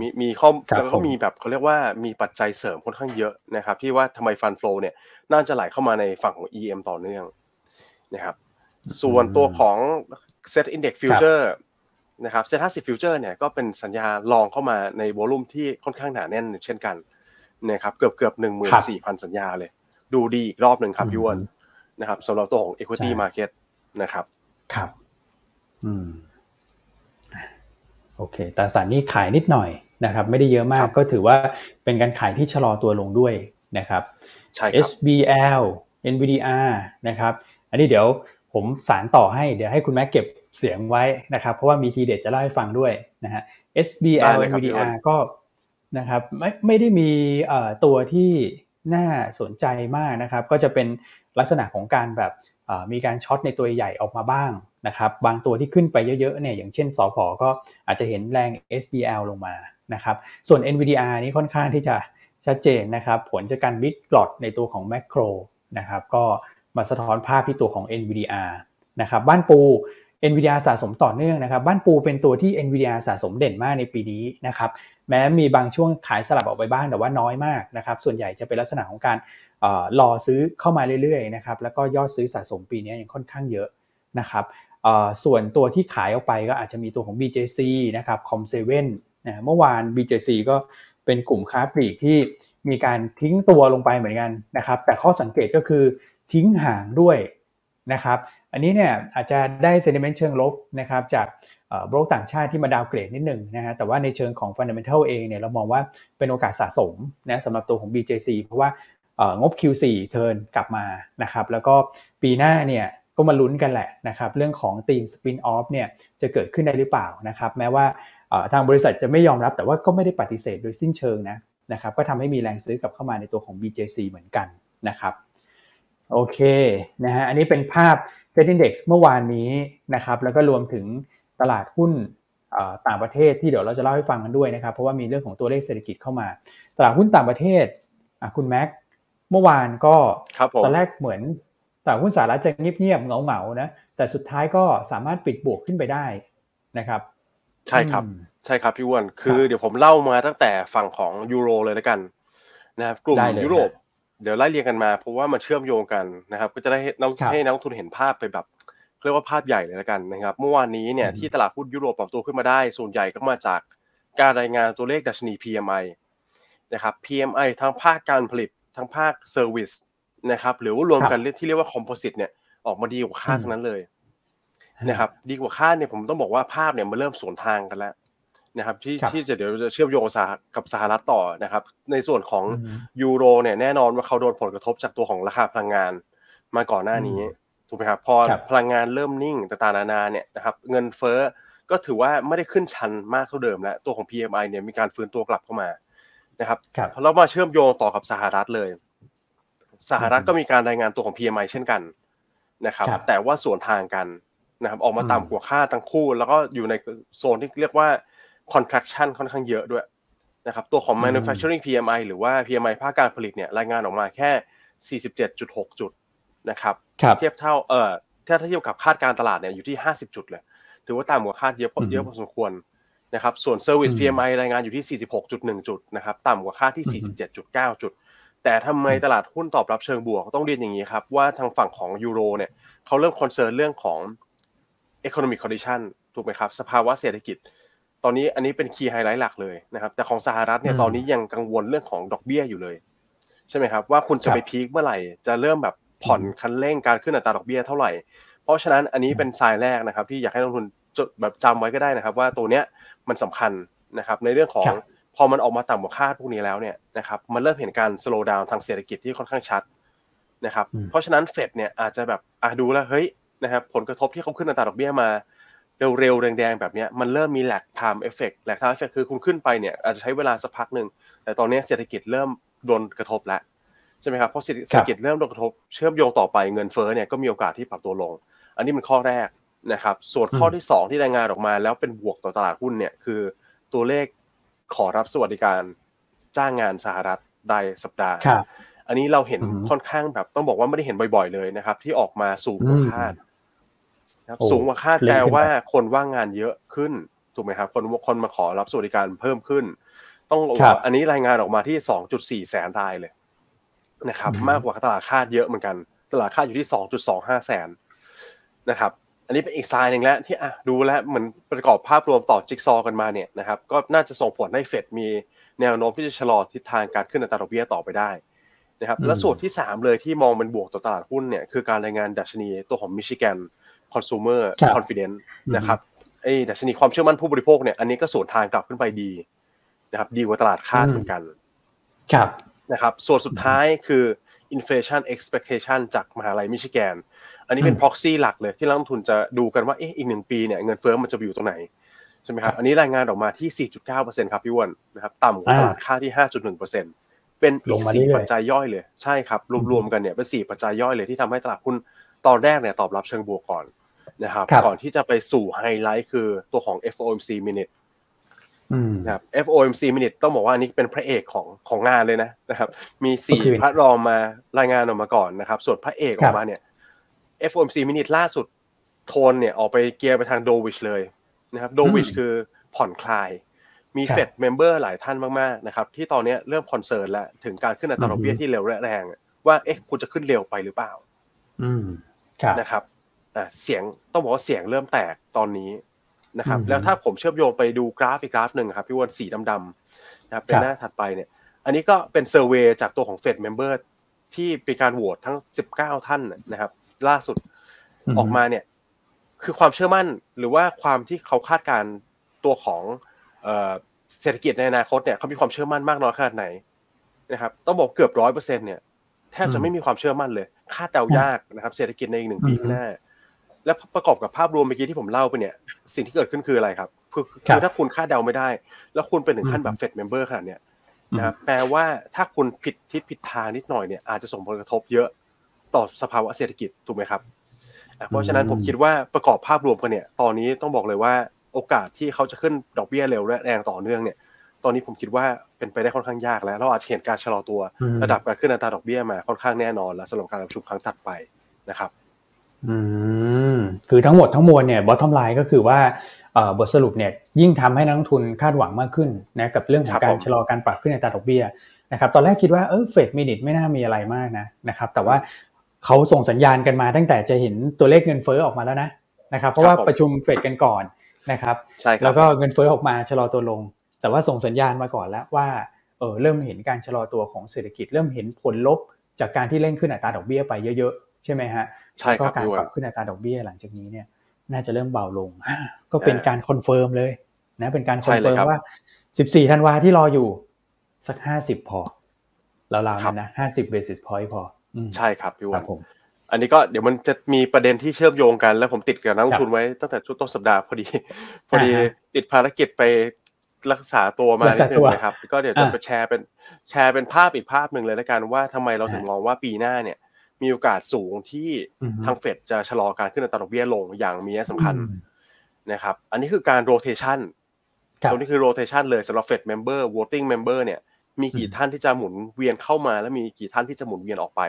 มีมีข้อแล้วก็มีแบบเขาเรียกว่ามีปัจจัยเสริมค่อนข้างเยอะนะครับ ที่ว่าทำไมฟันฟลอเนี่ยน่าจะไหลเข้ามาในฝั่งของ EM ต่อเนื่องนะครับ ส่วนตัวของ Set Index Future นะครับ Set 50 Future เนี่ยก็เป็นสัญญาลองเข้ามาในวอลุ่มที่ค่อนข้างหนาแน่นเช่นกันนะครับเกือบเกือบหนึ่งหมื่นสี่พันสัญญาเลย ดูดีอีกรอบหนึ่งครับยวนนะครับสำหรับตัวของ Equity Market นะครับ ครับ อืม โอเคตราสารนี้ขายนิดหน่อยนะครับไม่ได้เยอะมากก็ถือว่าเป็นการขายที่ชะลอตัวลงด้วยนะครับใช่ SBL NVDR นะครับอันนี้เดี๋ยวผมสารต่อให้เดี๋ยวให้คุณแม่เก็บเสียงไว้นะครับเพราะว่ามีทีเด็ดจะเล่าให้ฟังด้วยนะฮะ SBL NVDR ก็นะครับไม่ไม่ได้มีตัวที่น่าสนใจมากนะครับก็จะเป็นลักษณะของการแบบ มีการช็อตในตัวใหญ่ออกมาบ้างนะครับบางตัวที่ขึ้นไปเยอะๆเนี่ยอย่างเช่นสอพอก็อาจจะเห็นแรง SBL ลงมานะครับส่วน NVDR นี้ค่อนข้างที่จะชัดเจนนะครับผลจากการบิดกลอดในตัวของแมคโครนะครับก็มาสะท้อนภาพที่ตัวของ NVDR นะครับบ้านปู NVIDIA สะสมต่อเนื่องนะครับ บ้านปูเป็นตัวที่ NVIDIA สะสมเด่นมากในปีนี้นะครับ แม้มีบางช่วงขายสลับออกไปบ้างแต่ว่าน้อยมากนะครับ ส่วนใหญ่จะเป็นลักษณะของการรอซื้อเข้ามาเรื่อยๆนะครับแล้วก็ยอดซื้อสะสมปีนี้ยังค่อนข้างเยอะนะครับส่วนตัวที่ขายออกไปก็อาจจะมีตัวของ BJC นะครับ Com7 นะเมื่อวาน BJC ก็เป็นกลุ่มค้าปลีกที่มีการทิ้งตัวลงไปเหมือนกันนะครับ แต่ข้อสังเกตก็คือทิ้งห่างด้วยนะครับ อันนี้เนี่ยอาจจะได้ sentiment เชิงลบนะครับจากโบรกต่างชาติที่มา downgrade นิดหนึ่งนะฮะแต่ว่าในเชิงของ fundamental เองเนี่ยเรามองว่าเป็นโอกาสสะสมนะสำหรับตัวของ BJC เพราะว่างบ Q4 เทิร์นกลับมานะครับแล้วก็ปีหน้าเนี่ยก็มาลุ้นกันแหละนะครับเรื่องของทีมสปินออฟเนี่ยจะเกิดขึ้นได้หรือเปล่านะครับแม้ว่าทางบริษัทจะไม่ยอมรับแต่ว่าก็ไม่ได้ปฏิเสธโดยสิ้นเชิงนะนะครับก็ทำให้มีแรงซื้อกลับเข้ามาในตัวของ BJC เหมือนกันนะครับ โอเคนะฮะอันนี้เป็นภาพ Set Index เมื่อวานนี้นะครับแล้วก็รวมถึงตลาดหุ้นต่างประเทศที่เดี๋ยวเราจะเล่าให้ฟังกันด้วยนะครับ เพราะว่ามีเรื่องของตัวเลขเศรษฐกิจเข้ามา ตลาดหุ้นต่างประเทศคุณแม็กเมื่อวานก็ตอนแรกเหมือนตลาดหุ้นสหรัฐจะเงียบๆเหงาๆนะแต่สุดท้ายก็สามารถปิดบวกขึ้นไปได้นะครับ ใช่ครับใช่ครับพี่วอนคือเดี๋ยวผมเล่ามาตั้งแต่ฝั่งของยูโรเลยแล้วกันนะครับกลุ่มยุโรป เดี๋ยวไล่เรียงกันมาเพราะว่ามันเชื่อมโยงกันนะครับ ก็จะได้น้องให้นักทุนเห็นภาพไปแบบเรียกว่าภาพใหญ่เลยแล้วกันนะครับ เมื่อวานนี้เนี่ยที่ตลาดหุ้นยุโรปปรับตัวขึ้นมาได้ส่วนใหญ่ก็มาจากการรายงานตัวเลขดัชนี PMI นะครับ PMI ทั้งภาคการผลิตทั้งภาค service นะครับ หรือว่ารวมกันที่เรียกว่า composite เนี่ยออกมาดีกว่าคาดทั้งนั้นเลยนะครับ ดีกว่าคาดเนี่ยผมต้องบอกว่าภาพเนี่ยมันเริ่มสวนทางกันแล้ว นะครับที่ที่จะเดี๋ยวจะเชื่อมโยงกับสหรัฐต่อนะครับ ในส่วนของยูโรเนี่ยแน่นอนว่าเขาโดนผลกระทบจากตัวของราคาพลังงานมาก่อนหน้านี้ถูกไหมครับพอพลังงานเริ่มนิ่งต่างๆนานาเนี่ยนะครับเงินเฟ้อก็ถือว่าไม่ได้ขึ้นชันมากเท่าเดิมแล้วตัวของ PMI เนี่ยมีการฟื้นตัวกลับเข้ามานะครับพอเรามาเชื่อมโยงต่อกับสหรัฐเลย สหรัฐก็มีการรายงานตัวของ PMI เช่นกันนะครับแต่ว่าส่วนทางกันนะครับออกมาต่ำกว่าค่าทั้งคู่ แล้วก็อยู่ในโซนที่เรียกว่า contraction ค่อนข้างเยอะด้วยนะครับตัวของ manufacturing PMI หรือว่า PMI ภาคการผลิตเนี่ยรายงานออกมาแค่ 47.6 จุดนะครับครับเทียบเท่าเอ่อถ้าเทียบกับคาดการตลาดเนี่ยอยู่ที่ 50 จุดเลย ถือว่าต่ำกว่าคาดเยอะพออืมเยอะพอสมควรนะครับส่วน Service อืม PMI รายงานอยู่ที่ 46.1 จุดนะครับต่ำกว่าคาดที่อืม47.9 จุด แต่ทำไมตลาดหุ้นตอบรับเชิงบวกต้องเรียนอย่างนี้ครับ ว่าทางฝั่งของยูโรเนี่ยเขาเริ่ม concern เรื่องของ economic condition ถูกไหมครับ สภาวะเศรษฐกิจ ตอนนี้อันนี้เป็น key highlight หลักเลยนะครับ แต่ของสหรัฐเนี่ยอืมตอนนี้ยังกังวลเรื่องของดอกเบี้ยอยู่เลย ใช่ไหมครับ ว่าคุณจะครับไป peak เมื่อไหร่ จะเริ่มแบบผ่อนอืมคันเร่งการขึ้นอัตราดอกเบี้ยเท่าไหร่ เพราะฉะนั้นอันนี้เป็นสายแรกนะครับ ที่อยากให้นักลงทุนจดแบบจำไว้ก็ได้นะครับ ว่าตัวเนี้ยมันสำคัญนะครับ ในเรื่องของครับพอมันออกมาต่ำกว่าคาดพวกนี้แล้วเนี่ยนะครับมันเริ่มเห็นการ slow down ทางเศรษฐกิจที่ค่อนข้างชัดนะครับอืมเพราะฉะนั้นเฟดเนี่ยอาจจะแบบอะดูแล้วเฮ้ยนะครับผลกระทบที่เขาขึ้นอัตราดอกเบี้ยมา เร็วๆแรงๆแบบเนี้ยมันเริ่มมี lag time effect lag time effect คือคุณขึ้นไปเนี่ยอาจจะใช้เวลาสักพักหนึ่งแต่ตอนนี้เศรษฐกิจเริ่มโดนกระทบแล้วใช่ไหมครับเพราะเศรษฐกิจเริ่มโดนกระทบเชื่อมโยงต่อไปเงินเฟ้อเนี่ยก็มีโอกาสที่ปรับตัวลง อันนี้เป็นข้อแรกนะครับส่วนข้อที่สองที่รายงานออกมา แล้วเป็นบวกต่อตลาดหุ้นเนี่ยคือตัวเลขขอรับสวัสดิการจ้างงานสหรัฐรายสัปดาห์ครับอันนี้เราเห็นอือฮึค่อนข้างแบบต้องบอกว่าไม่ได้เห็นบ่อยๆเลยนะครับ ที่ออกมาสูงกว่าอืมคาดนะ ครับโอ้สูงกว่าคาดเล็แปกลขึ้นไปว่าคนว่างงานเยอะขึ้นถูกไหมครับคนคนมาขอรับสวัสดิการเพิ่มขึ้น ต้องบอกครับว่าอันนี้รายงานออกมาที่ 2.4 แสนรายเลยนะครับอืมมากกว่าตลาดคาดเยอะเหมือนกัน ตลาดคาดอยู่ที่ 2.25 แสนนะครับ อันนี้เป็นอีกไซน์หนึ่งแล้วที่อะดูแล้วเหมือนประกอบภาพรวมต่อจิ๊กซอว์กันมาเนี่ยนะครับ ก็น่าจะส่งผลให้เฟดมีแนวโน้มที่จะชะลอทิศทางการขึ้นอัตราดอกเบี้ยต่อไปได้นะครับอืมและส่วนที่ 3 เลยที่มองเป็นบวกต่อตลาดหุ้นเนี่ยคือการรายงานดัชนีตัวของมิชิแกน consumer ครับ confidence อืมนะครับไอ้ดัชนีความเชื่อมั่นผู้บริโภคเนี่ยอันนี้ก็สวนทางกลับขึ้นไปดีนะครับ ดีกว่าตลาดคาดอืมเหมือนกัน ครับนะครับ ส่วนสุดท้ายคือ inflation expectation จากมหาลัยมิชิแกน อันนี้เป็น proxy หลักเลยที่นักลงทุนจะดูกันว่าเอ๊ะอีกหนึ่งปีเนี่ยเงินเฟ้อมันจะไปอยู่ตรงไหนใช่ไหมครับ อันนี้รายงานออกมาที่ 4.9%ครับพี่อ้วนนะครับต่ำกว่าตลาดค่าที่ 5.1%เป็นลอีงกมาสี่เรื่อยๆปัจจัยย่อยเลย ใช่ครับ รวมๆกันเนี่ยเป็นสี่ปัจจัยย่อยเลยที่ทำให้ตลาดหุ้น ตอนแรกเนี่ยตอบรับเชิงบวกก่อนนะครับครับก่อนที่จะไปสู่ไฮไลท์คือตัวของ FOMC minute อืมนะครับ FOMC minute ต้องบอกว่าอันนี้เป็นพระเอกของของงานเลยนะนะครับ มีสี่ก็คือพระรองมารายงานออกมาก่อนนะครับ ส่วนพระเอกออกมาเนี่ย FOMC minute ล่าสุดโทนเนี่ยออกไปเกียร์ไปทาง dovish เลยนะครับ dovish อืมคือผ่อนคลาย มีครับเฟด member หลายท่านมากๆนะครับที่ตอนนี้เริ่ม concern แล้ว ถึงการขึ้นอัตราดอกเบี้ยอือฮึที่เร็วและแรง ว่าเอ๊ะคุณจะขึ้นเร็วไปหรือเปล่าอืมครับ นะครับอะเสียงต้องบอกว่าเสียงเริ่มแตกตอนนี้นะครับอืมแล้วถ้าผมเชื่อมโยงไปดูกราฟอีกกราฟหนึ่งครับพี่อ้วนสีดำๆนะครับเป็นครับหน้าถัดไปเนี่ย อันนี้ก็เป็น survey จากตัวของเฟด member ที่เป็นการโหวตทั้ง 19 ท่านนะครับ ล่าสุดออกมาเนี่ย คือความเชื่อมั่นหรือว่าความที่เขาคาดการณ์ตัวของเอ่อเศรษฐกิจในอนาคตเนี่ยเขามีความเชื่อมั่นมากน้อยขนาดไหนนะครับ ต้องบอกเกือบร้อยเปอร์เซ็นเนี่ยแทบจะไม่มีความเชื่อมั่นเลย คาดเดายากนะครับ เศรษฐกิจในอีกหนึ่งปีข้างหน้า และประกอบกับภาพรวมเมื่อกี้ที่ผมเล่าไปเนี่ย สิ่งที่เกิดขึ้นคืออะไรครับคือครัคืบอถ้าคุณคาดเดาไม่ได้ แล้วคุณเป็นถึงขั้นอืมแบบเฟด member ขนาดเนี้ยนะครับแปลว่าถ้าคุณผิดทิศผิดทางนิดหน่อยเนี่ยอาจจะส่งผลกระทบเยอะต่อสภาวะเศรษฐกิจถูกไหมครับอะเพราะฉะนั้นผมคิดว่าประกอบภาพรวมกันเนี่ย ตอนนี้ต้องบอกเลยว่าโอกาสที่เขาจะขึ้นดอกเบี้ยเร็วและแรงต่อเนื่องเนี่ย ตอนนี้ผมคิดว่าเป็นไปได้ค่อนข้างยากแล้ว เราอาจจะเห็นการชะลอตัวอืมระดับการขึ้นอัตราดอกเบี้ยมาค่อนข้างแน่นอนแล้วสำหรับการประชุมครั้งถัดไปนะครับ อืมคือทั้งหมดทั้งมวลเนี่ย bottom line ก็คือว่าเอ่อบทสรุปเนี่ยยิ่งทำให้นักลงทุนคาดหวังมากขึ้นนะกับเรื่องของครับการชะลอการปรับขึ้นอัตราดอกเบี้ยนะครับตอนแรกคิดว่าเออเฟด minutes ไม่น่ามีอะไรมากนะนะครับแต่ว่าเขาส่งสัญญาณกันมาตั้งแต่จะเห็นตัวเลขเงินเฟ้อออกมาแล้วนะนะครับเพราะว่าครับผมประชุมเฟดกันก่อนนะครับใช่ครับแล้วก็เงินเฟ้อออกมาชะลอตัวลง แต่ว่าส่งสัญญาณมาก่อนแล้วว่าเออเริ่มเห็นการชะลอตัวของเศรษฐกิจ เริ่มเห็นผลลบจากการที่เร่งขึ้นอัตราดอกเบี้ยไปเยอะๆใช่ไหมฮะใช่ครับแล้วก็การพี่อ้วปรับขึ้นอัตราดอกเบี้ยหลังจากนี้เนี่ยน่าจะเริ่มเบาลงอ่าก็เป็นการ confirm เลยนะเป็นการคอนเฟิร์มใช่เลยครับว่า 14 ธันวาที่รออยู่สัก 50 พอแล้วราวๆนั้นนะครับนนะ50 basis point พออืมใช่ครับพี่อ้ครับผมอันนี้ก็เดี๋ยวมันจะมีประเด็นที่เชื่อมโยงกัน แล้วผมติดกับนักลงทุนไว้ตั้งแต่ช่วงต้นสัปดาห์พอดี พอดีอ่าฮะติดภารกิจไป รักษาตัวมารักนิษาดนึตังวนะครับ ก็เดี๋ยวจะอ่าไปแชร์เป็นแชร์เป็นภาพอีกภาพหนึ่งเลยแล้วกันว่าทำไมเราถึงอ่ามมองว่าปีหน้าเนี่ย มีโอกาสสูงที่อือฮึทางเฟดจะชะลอการขึ้นอัตราดอกเบี้ยลงอย่างมีนัยสำคัญอืมนะครับ อันนี้คือการโรเทชันตรงนี้คือ rotation เลยสำหรับ Fed member voting member เนี่ยมีกี่ท่านที่จะหมุนเวียนเข้ามา และมีกี่ท่านที่จะหมุนเวียนออกไป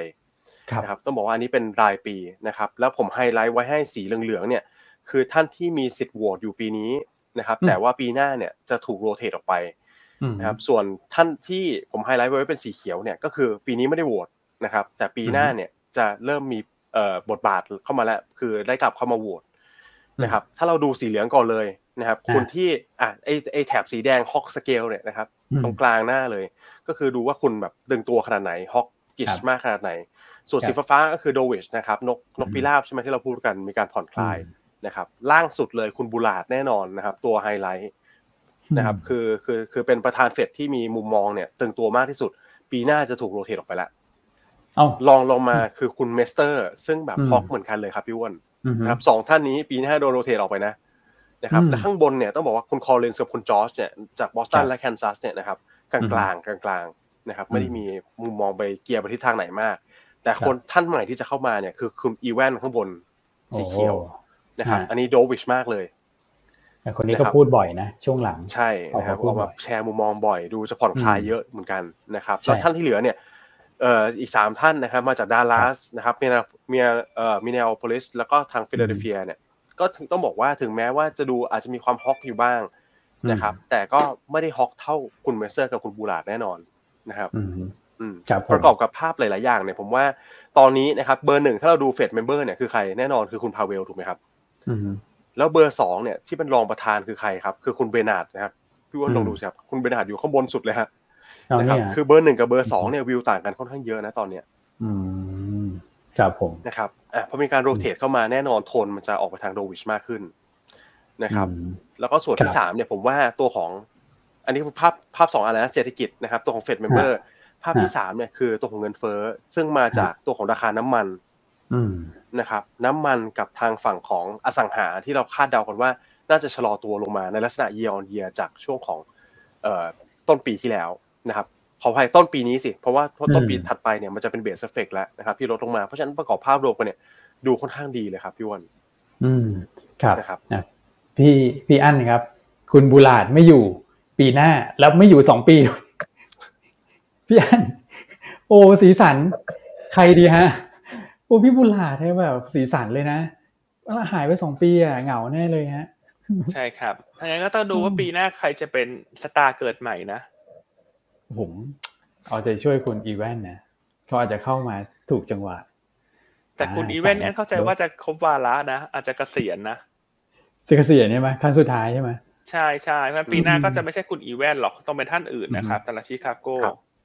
นะครับต้องบอกว่าอันนี้เป็นรายปีนะครับ แล้วผมไฮไลท์ไว้ให้สีเหลืองๆเนี่ย คือท่านที่มีสิทธิ์โหวตอยู่ปีนี้ นะครับ แต่ว่าปีหน้าเนี่ยจะถูก rotate ออกไปนะครับส่วนท่านที่ผมไฮไลท์ไว้เป็นสีเขียวเนี่ยก็คือปีนี้ไม่ได้โหวตนะครับ แต่ปีหน้าเนี่ยจะเริ่มมีบทบาทเข้ามาแล้วคือได้กลับเข้ามาโหวตนะครับ ถ้าเราดูสีเหลืองก่อนเลยนะครับคนที่อะไอไอแถบสีแดง hawk scale เนี่ยนะครับ ตรงกลางหน้าเลย ก็คือดูว่าคุณแบบตึงตัวขนาดไหน hawk ish มากขนาดไหน ส่วนสีฟ้าก็คือ dovish นะครับนกนกพิราบใช่ไหมที่เราพูดกันมีการผ่อนคลาย นะครับล่างสุดเลยคุณบูลาดแน่นอนนะครับ ตัวไฮไลท์นะครับคือคือคือเป็นประธานเฟดที่มีมุมมองเนี่ยตึงตัวมากที่สุด ปีหน้าจะถูก rotate ออกไปแล้วรองลงมาคือคุณเมสเตอร์ ซึ่งแบบ hawk เหมือนกันเลยครับพี่อ้วนนะครับสองท่านนี้ปีหน้าโดน rotate ออกไปนะนะครับและข้างบนเนี่ยต้องบอกว่าคุณคอลเลนกับคุณจอร์จเนี่ยจากบอสตันและแคนซัสเนี่ยนะครับกลางกลางกลางกลางนะครับไม่ได้มีมุมมองไปเกียร์ไปทิศทางไหนมาก แต่คนท่านใหม่ที่จะเข้ามาเนี่ยคือคุณอีแวนข้างบนสีเขียว นะครับ อันนี้ dovish มากเลยแต่คนนี้ก็พูดบ่อยนะช่วงหลังใช่นะครับออกมาแชร์มุมมองบ่อยดูจะผ่อนคลายเยอะเหมือนกันนะครับแล้วท่านที่เหลือเนี่ยเอ่ออีกสามท่านนะครับ มาจากดัลลัสนะครับมีมีเอ่อมินเนลโพลิสแล้วก็ทางฟิลาเดลเฟียเนี่ยก็ถึงต้องบอกว่าถึงแม้ว่าจะดูอาจจะมีความ hawk อยู่บ้างนะครับ แต่ก็ไม่ได้ hawk เท่าคุณเมสเตอร์กับคุณบูลาดแน่นอนนะครับประกอบกับภาพหลาย ๆ อย่างเนี่ยผมว่าตอนนี้นะครับเบอร์หนึ่งถ้าเราดูเฟด member เนี่ยคือใครแน่นอนคือคุณพาเวลถูกไหมครับ แล้วเบอร์สองเนี่ยที่เป็นรองประธานคือใครครับ คือคุณเบนาร์ดนะครับพี่ว่าลองดูสิครับคุณเบนาร์ดอยู่ข้างบนสุดเลยฮะนะครับคือเบอร์หนึ่งกับเบอร์สองเนี่ยวิวต่างกันค่อนข้างเยอะนะตอนเนี้ยครับผมนะครับอะพอมีการ rotate เข้ามาแน่นอนโทนมันจะออกไปทาง dovish มากขึ้นนะครับ แล้วก็ส่วนที่สามเนี่ยผมว่าตัวของ อันนี้ภาพภาพสองอะไรนะเศรษฐกิจนะครับ ตัวของเฟด member ภาพที่สามเนี่ยคือตัวของเงินเฟ้อซึ่งมาจากตัวของราคาน้ำมัน นะครับ น้ำมันกับทางฝั่งของอสังหาที่เราคาดเดากันว่า น่าจะชะลอตัวลงมาในลักษณะ year on year จากช่วงของต้นปีที่แล้วนะครับขออภัยต้นปีนี้สิ เพราะว่าต้นปีถัดไปเนี่ยมันจะเป็น base effect แล้วนะครับ ที่ลดลงมา เพราะฉะนั้นประกอบภาพรวมกันเนี่ยดูค่อนข้างดีเลยครับพี่อ้วนอืมครับนะครับพี่พี่อ้วนครับ คุณบุลาดไม่อยู่ปีหน้าแล้วไม่อยู่สองปีพี่อ้วนโอ้สีสัน ใครดีฮะ โอ้พี่บุลาดเนี่ยแบบสีสันเลยนะแล้วหายไปสองปีอะเหงาแน่เลยฮะ ใช่ครับถ้างั้นก็ต้องดูว่าปีหน้าใครจะเป็น star เกิดใหม่นะผมเอาใจช่วยคุณอีเวนนะเขาอาจจะเข้ามาถูกจังหวะ แต่คุณอีเวนเนี่ยเข้าใจว่าจะครบวาระนะอาจจะเกษียณนะจะเกษียณใช่ไหมขั้นสุดท้ายใช่ไหมใช่ใช่เพราะปีหน้าก็จะไม่ใช่คุณอีเวนหรอกต้องเป็นท่านอื่นนะครับแต่ละชิคาโก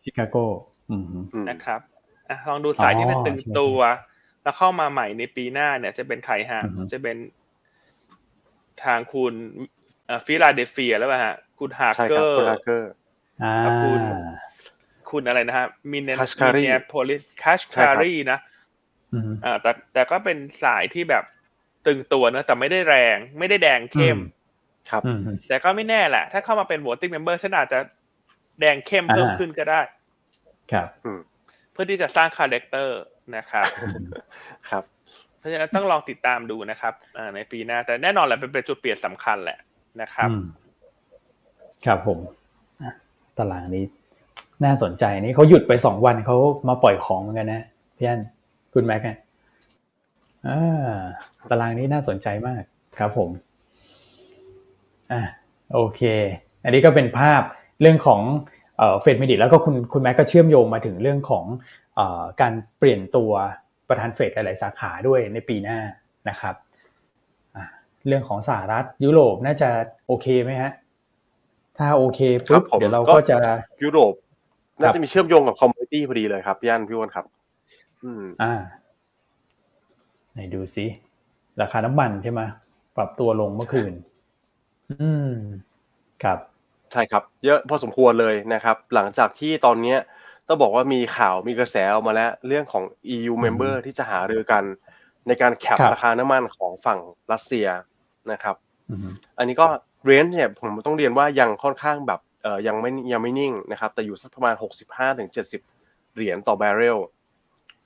ชิคาโกนะครับลองดูสายที่มันตึงตัว แล้วเข้ามาใหม่ในปีหน้าเนี่ย จะเป็นใครฮะจะเป็นทางคุณฟิลาเดลเฟียแล้วป่ะฮะ คุณฮาร์เกอร์คุณคุณอะไรนะฮะมินเนมินเนโพลิสคัชคารีนะอ่าแต่แต่ก็เป็นสายที่แบบตึงตัวนะแต่ไม่ได้แรง ไม่ได้แดงเข้ม ครับแต่ก็ไม่แน่แหละ ถ้าเข้ามาเป็น voting member ฉันอาจจะแดงเข้มเพิ่มขึ้นก็ได้ ครับเพื่อที่จะสร้าง character นะครับครับเพราะฉะนั้นต้องลองติดตามดูนะครับในปีหน้า แต่แน่นอนแหละเป็นจุดเปลี่ยนสำคัญแหละนะครับ ครับผมตารางนี้น่าสนใจนี่เขาหยุดไปสองวันเขามาปล่อยของเหมือนกันนะพี่อันคุณแม็กอะตารางนี้น่าสนใจมากครับผมอ่าโอเค อันนี้ก็เป็นภาพเรื่องของเฟด minutes แล้วก็คุณคุณแม็กก็เชื่อมโยงมาถึงเรื่องของอ การเปลี่ยนตัวประธานเฟดหลาย ๆ สาขาด้วยในปีหน้านะครับเรื่องของสหรัฐยุโรปน่าจะโอเคไหมฮะถ้าโอเคปุ๊บเดี๋ยวเราก็จะยุโรปน่าจะมีเชื่อมโยงกับ commodity พอดีเลยครับพี่อ้วนพี่อ้วนครับ อืมอ่าไหนดูซิราคาน้ำมันใช่ไหมปรับตัวลงเมื่อคืน อืมครับ ใช่ครับ เยอะพอสมควรเลยนะครับ หลังจากที่ตอนเนี้ย ต้องบอกว่ามีข่าวมีกระแสออกมาแล้ว เรื่องของ EU member ที่จะหารือกัน ในการแคปราคาน้ำมันของฝั่งรัสเซียนะครับอันนี้ก็เรนจ์เนี่ยผมต้องเรียนว่ายังค่อนข้างแบบเอ่อยังไม่ยังไม่นิ่งนะครับ แต่อยู่สักประมาณ 65ถึง70 เหรียญต่อแบเรล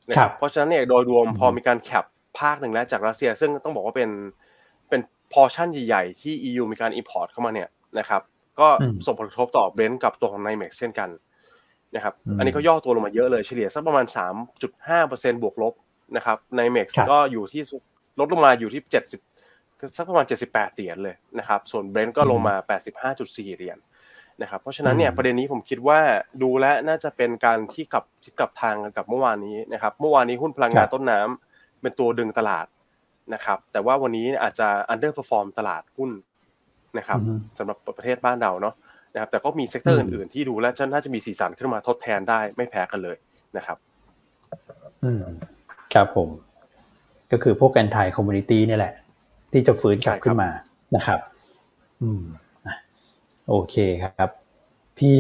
นะครับเพราะฉะนั้นเนี่ยโดยรวมพอมีการแคปภาคหนึ่งแล้วจากรัสเซีย ซึ่งต้องบอกว่าเป็นเป็นพอชั่นใหญ่ๆที่ EU มีการ import เข้ามาเนี่ยนะครับก็ส่งผลกระทบต่อ Brent กับตัวของ NYMEX เช่นกัน นะครับ อันนี้ก็ย่อตัวลงมาเยอะเลยเฉลี่ยสักประมาณ 3.5%บวกลบนะครับ NYMEX ก็อยู่ที่ลดลงมาอยู่ที่ 70 สักประมาณ 78 เหรียญเลยนะครับ ส่วน Brent ก็ลงมา 85.4 เหรียญนะครับ เพราะฉะนั้นเนี่ยประเด็นนี้ผมคิดว่าดูแล้วน่าจะเป็นการที่กลับที่กลับทางกันกับเมื่อวานนี้นะครับ เมื่อวานนี้หุ้นพลังงานต้นน้ำเป็นตัวดึงตลาดนะครับ แต่ว่าวันนี้อาจจะ underperform ตลาดหุ้นนะครับสำหรับประเทศบ้านเราเนาะ นะครับแต่ก็มี sector อื่นๆที่ดูแล้วน่าจะมีสีสันขึ้นมาทดแทนได้ไม่แพ้กันเลยนะครับอืมครับผม ก็คือพวก anti commodity นี่แหละ ที่จะฟื้นกลับขึ้นมานะครับ อืมโอเคครับ พี่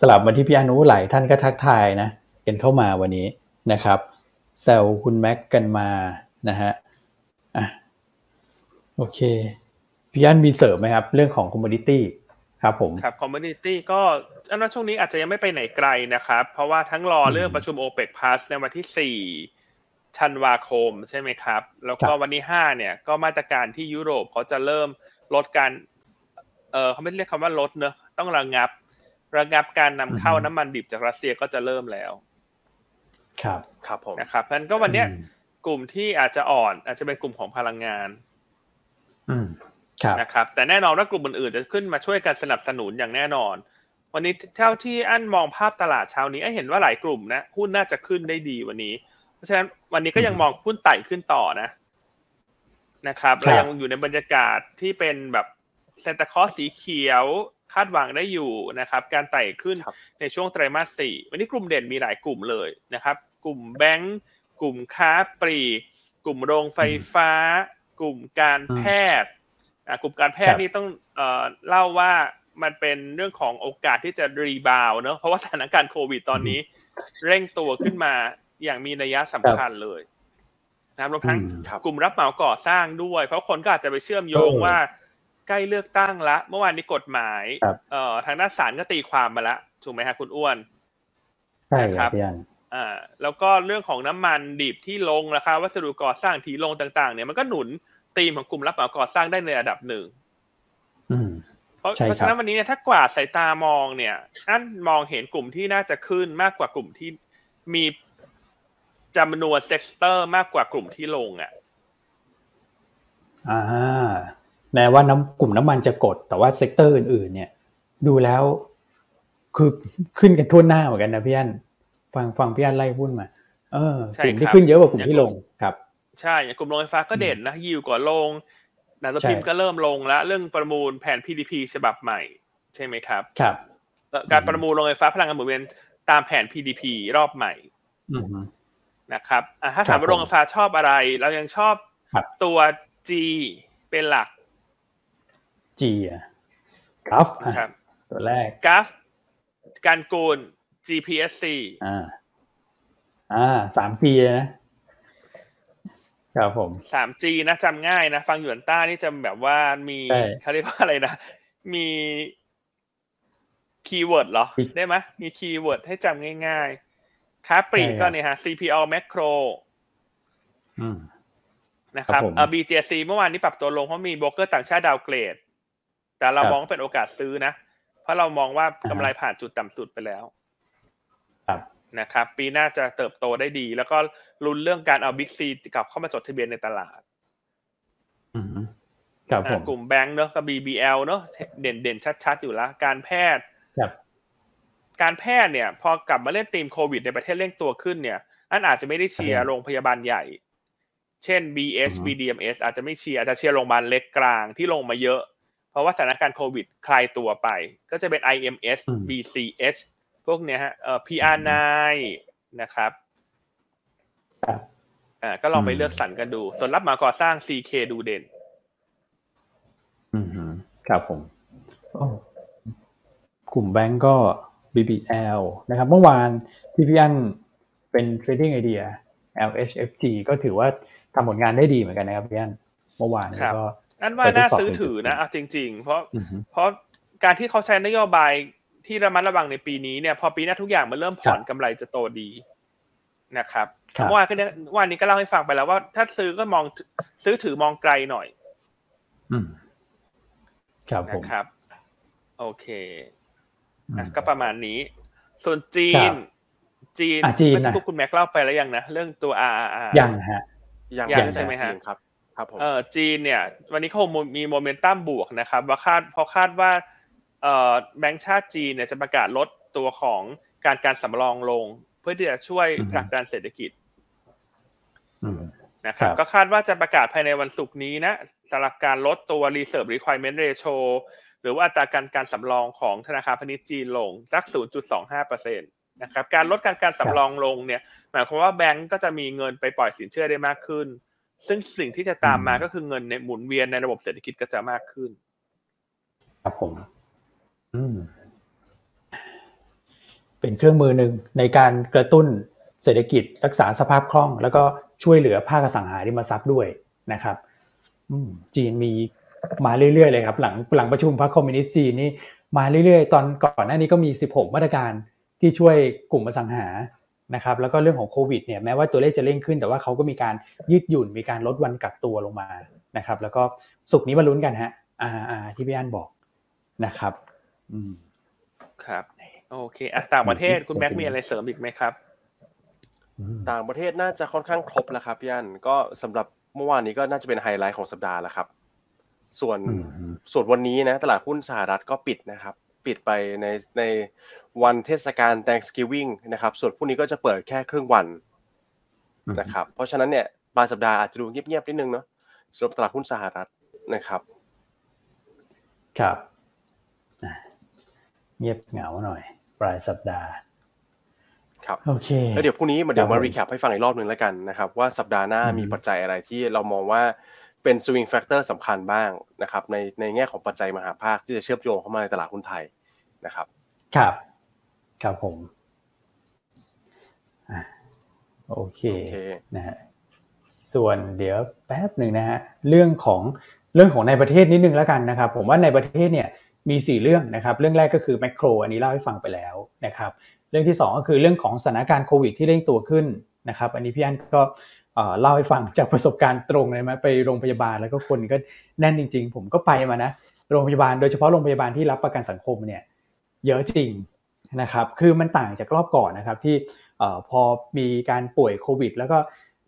สลับมาที่พี่อนุหลายท่านก็ทักทายนะกันเข้ามาวันนี้นะครับแซวคุณแม็กกันมานะฮะอะโอเคพี่อันมีเสริมไหมครับ เรื่องของ commodity ครับผมครับ commodity ก็อันว่าช่วงนี้อาจจะยังไม่ไปไหนไกลนะครับ เพราะว่าทั้งรอเรื่องประชุม OPEC Plus ในวันที่สี่ธันวาคมใช่ไหมครับ แล้วก็วันที่ห้าเนี่ยก็มาตรการที่ยุโรปเขาจะเริ่มลดการเออเขาไม่เรียกคำว่าลดเนอะต้องระงับ ระงับการนำเข้าน้ำมันดิบจากรัสเซียก็จะเริ่มแล้ว ครับครับผมนะครับเพราะนั้นก็วันเนี้ยกลุ่มที่อาจจะอ่อน อาจจะเป็นกลุ่มของพลังงาน อืมครับ นะครับแต่แน่นอนว่ากลุ่มอื่นๆจะขึ้นมาช่วยกันสนับสนุนอย่างแน่นอน วันนี้เท่าที่อันมองภาพตลาดเช้านี้เห็นว่าหลายกลุ่มนะหุ้นน่าจะขึ้นได้ดีวันนี้ เพราะฉะนั้นวันนี้ก็ยังมองหุ้นไต่ขึ้นต่อนะนะครับเรายังอยู่ในบรรยากาศที่เป็นแบบเซนตาคอสสีเขียวคาดหวังได้อยู่นะครับ การไต่ขึ้นในช่วงไตรมาสสี่วันนี้กลุ่มเด่นมีหลายกลุ่มเลยนะครับ กลุ่มแบงก์กลุ่มค้าปลีก กลุ่มโรงไฟฟ้า กลุ่มการแพทย์ กลุ่มการแพทย์นี่ต้องเล่าว่ามันเป็นเรื่องของโอกาสที่จะรีบาวเนอะเพราะว่าสถานการณ์โควิดตอนนี้ เร่งตัวขึ้นมาอย่างมีนัยสำคัญเลยนะรวมทั้งกลุ่มรับเหมาก่อสร้างด้วย เพราะคนก็อาจจะไปเชื่อมโยงว่า ใกล้เลือกตั้งละ เมื่อวานนี้กฎหมายเอ่อทางด้านศาลก็ตีความมาแล้วถูกไหมฮะคุณอ้วนใช่ครับอ่าแล้วก็เรื่องของน้ำมันดิบที่ลงราคาวัสดุก่อสร้างทีลงต่าง ๆ เนี่ยมันก็หนุน ตีมของกลุ่มรับเหมาก่อสร้างได้ในระดับหนึ่งเพราะเพราะฉะนั้นวันนี้เนี่ยถ้ากวาดสายตามองเนี่ยอันมองเห็นกลุ่มที่น่าจะขึ้นมากกว่ากลุ่มที่มีจำนวน sector มากกว่ากลุ่มที่ลงอะอ่าแม้ว่าน้ำกลุ่มน้ำมันจะกด แต่ว่า sector อื่น ๆ เนี่ย ดูแล้วคือขึ้นกันทั่วหน้าเหมือนกันนะพี่อันฟังฟังพี่อันไล่หุ้นมา เออกลุ่มที่ขึ้นเยอะกว่ากลุ่มที่ลงครับ ใช่อย่างกลุ่มโรงไฟฟ้าก็เด่นนะยิวก่อนลงหนังสือพิมพ์ก็เริ่มลงแล้วเรื่องประมูลแผน PDP ฉบับใหม่ ใช่ไหมครับครับการประมูลโรงไฟฟ้าพลังงานหมุนเวียนตามแผน PDP รอบใหม่นะครับถ้าถามว่าโรงไฟฟ้าชอบอะไร เรายังชอบตัว G เป็นหลัก G อะกราฟครับตัวแรกกราฟการกูล GPSC อ่าอ่าสาม G นะ ครับผมสาม G นะจำง่ายนะ ฟังหยวนต้านี่จะแบบว่ามีเขาเรียกว่าอะไรนะ มี keyword เหรอ ได้ไหมมี keyword ให้จำง่ายๆ ค้าปลีกก็เนี่ยฮะ CPALL Makro นะครับเออ BJC เมื่อวานนี้ปรับตัวลงเพราะมีโบรกเกอร์ต่างชาติ downgrade แต่เรามองเป็นโอกาสซื้อนะ เพราะเรามองว่ากำไรผ่านจุดต่ำสุดไปแล้ว นะครับ ปีหน้าจะเติบโตได้ดี แล้วก็ลุ้นเรื่องการเอาบิ๊กซีกลับเข้ามาจดทะเบียนในตลาดครับผมกลุ่มแบงก์เนอะกับ BBL เนอะเด่นเด่นชัดๆ อยู่แล้วการแพทย์การแพทย์เนี่ย พอกลับมาเล่นทีมโควิดในประเทศเร่งตัวขึ้นเนี่ย อันอาจจะไม่ได้เชียร์โรงพยาบาลใหญ่ เช่น BS BDMS อาจจะไม่เชียร์อาจจะเชียร์โรงพยาบาลเล็กกลางที่ลงมาเยอะ เพราะว่าสถานการณ์โควิดคลายตัวไป ก็จะเป็น IMS BCH พวกเนี้ยฮะเอ่อ PR9 นะครับอ่าก็ลองไปเลือกสรรกันดู ส่วนรับมาก่อสร้าง CK ดูเด่น อืมครับผมกลุ่มแบงก์ก็ BBL นะครับ เมื่อวานที่พี่อันเป็น trading idea LHFG ก็ถือว่าทำผลงานได้ดีเหมือนกันนะครับพี่อันเมื่อวานก็อันว่าน่าซื้อถือนะเอาจริง ๆ เพราะเพราะการที่เขาใช้นโยบาย ที่ระมัดระวังในปีนี้เนี่ยพอปีหน้าทุกอย่างมันเริ่มผ่อนกำไรจะโตดีนะครับเมื่อวานก็วันนี้ก็เล่าให้ฟังไปแล้วว่า ถ้าซื้อก็มองซื้อถือมองไกลหน่อย อืมครับผมครับ โอเคอะก็ประมาณนี้ ส่วนจีน จีนจีนไม่ใช่นะพวกคุณแม็กเล่าไปแล้วยังนะเรื่องตัว RRR ยังฮะยังยังไม่ใช่ไหมฮะจีนครับ ครับผมเออจีนเนี่ย วันนี้เขามีโมเมนตัมบวกนะครับ ว่าคาดเพราะคาดว่าเอ่อ แบงก์ชาติจีนเนี่ยจะประกาศลดตัวของการการสำรองลง เพื่อที่จะช่วยอือฮึผลักดันเศรษฐกิจอืมนะครับครับก็คาดว่าจะประกาศภายในวันศุกร์นี้นะสำหรับการลดตัว reserve requirement ratio หรือว่าอัตราการการสำรองของธนาคารพาณิชย์จีนลงสัก 0.25%นะครับการลดการการสำรองลงเนี่ยหมายความว่าแบงก์ก็จะมีเงินไปปล่อยสินเชื่อได้มากขึ้น ซึ่งสิ่งที่จะตามมาก็คือเงินในหมุนเวียนในระบบเศรษฐกิจก็จะมากขึ้น ครับผมอืม เป็นเครื่องมือหนึ่งในการกระตุ้นเศรษฐกิจรักษาสภาพคล่อง แล้วก็ช่วยเหลือภาคอสังหาริมทรัพย์ด้วยนะครับอืมจีนมีมาเรื่อยๆเลยครับ หลังหลังประชุมพรรคคอมมิวนิสต์จีนนี่มาเรื่อยๆ ตอนก่อนหน้านี้ก็มี 16 มาตรการที่ช่วยกลุ่มอสังหานะครับแล้วก็เรื่องของโควิดเนี่ยแม้ว่าตัวเลขจะเร่งขึ้น แต่ว่าเขาก็มีการยืดหยุ่นมีการลดวันกักตัวลงมานะครับ แล้วก็สุกร์นี้มาลุ้นกันฮะอ่าอ่าที่พี่อันบอกนะครับอืม ครับ โอเคอะต่างประเทศคุณแม็ก sentiment มีอะไรเสริมอีกไหมครับอืมต่างประเทศน่าจะค่อนข้างครบแล้วครับพี่อันก็สำหรับเมื่อวานนี้ก็น่าจะเป็นไฮไลท์ของสัปดาห์แล้วครับ ส่วนอืมส่วนวันนี้นะ ตลาดหุ้นสหรัฐก็ปิดนะครับ ปิดไปในในวันเทศกาล Thanksgiving นะครับ ส่วนพรุ่งนี้ก็จะเปิดแค่ครึ่งวันนะครับ เพราะฉะนั้นเนี่ยปลายสัปดาห์อาจจะดูเงียบๆนิดนึงเนาะสำหรับตลาดหุ้นสหรัฐนะครับ ครับอะ เงียบเหงาหน่อย ปลายสัปดาห์ครับโอเคแล้วเดี๋ยวพรุ่งนี้มาเดี๋ยวมาครัมาบผมรีแคปให้ฟังอีกรอบหนึ่งแล้วกันนะครับ ว่าสัปดาห์หน้าอืมมีปัจจัยอะไรที่เรามองว่าเป็น swing factor สำคัญบ้างนะครับในในแง่ของปัจจัยมหาภาคที่จะเชื่อมโยงเข้ามาในตลาดหุ้นไทยนะครับ ครับ ครับผมอะโอเคโอเคนะฮะส่วนเดี๋ยวแป๊บหนึ่งนะฮะเรื่องของเรื่องของในประเทศนิดนึงแล้วกันนะครับ ผมว่าในประเทศเนี่ย มี 4 เรื่องนะครับ เรื่องแรกก็คือแมกโรอันนี้เล่าให้ฟังไปแล้วนะครับ เรื่องที่ 2 ก็คือเรื่องของสถานการณ์โควิดที่เร่งตัวขึ้นนะครับ อันนี้พี่อันก็เล่าให้ฟังจากประสบการณ์ตรงเลยไหมไปโรงพยาบาลแล้วก็คนก็แน่นจริง ๆ ผมก็ไปมานะ โรงพยาบาลโดยเฉพาะโรงพยาบาลที่รับประกันสังคมเนี่ยเยอะจริงนะครับ คือมันต่างจากรอบก่อนนะครับที่พอมีการป่วยโควิด แล้วก็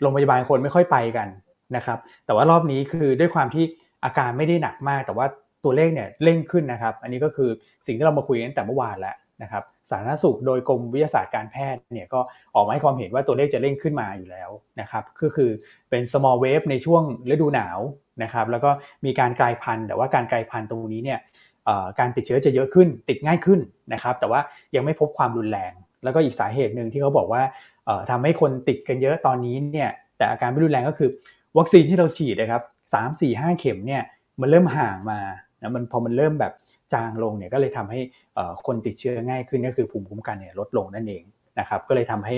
โรงพยาบาลคนไม่ค่อยไปกันนะครับ แต่ว่ารอบนี้คือด้วยความที่อาการไม่ได้หนักมาก แต่ว่า ตัวเลขเนี่ยเร่งขึ้นนะครับ อันนี้ก็คือสิ่งที่เรามาคุยกันตั้งแต่เมื่อวานแล้วนะครับสาธารณสุขโดยกรมวิทยาศาสตร์การแพทย์เนี่ยก็ออกมาให้ความเห็นว่าตัวเลขจะเร่งขึ้นมาอยู่แล้วนะครับก็คือเป็น small wave ในช่วงฤดูหนาวนะครับแล้วก็มีการกลายพันธุ์ แต่ว่าการกลายพันธุ์ตรงนี้เนี่ยการติดเชื้อจะเยอะขึ้นติดง่ายขึ้นนะครับแต่ว่ายังไม่พบความรุนแรง แล้วก็อีกสาเหตุหนึ่งที่เขาบอกว่าเอ่อทำให้คนติดกันเยอะตอนนี้เนี่ยแต่อาการไม่รุนแรงก็คือ วัคซีนที่เราฉีดนะครับสามสี่ห้าเข็มเนี่ยมันเริ่มห่างมา นะมันพอมันเริ่มแบบจางลงเนี่ยก็เลยทำให้คนติดเชื้อง่ายขึ้นก็คือภูมิคุ้มกันเนี่ยลดลงนั่นเองนะครับก็เลยทำให้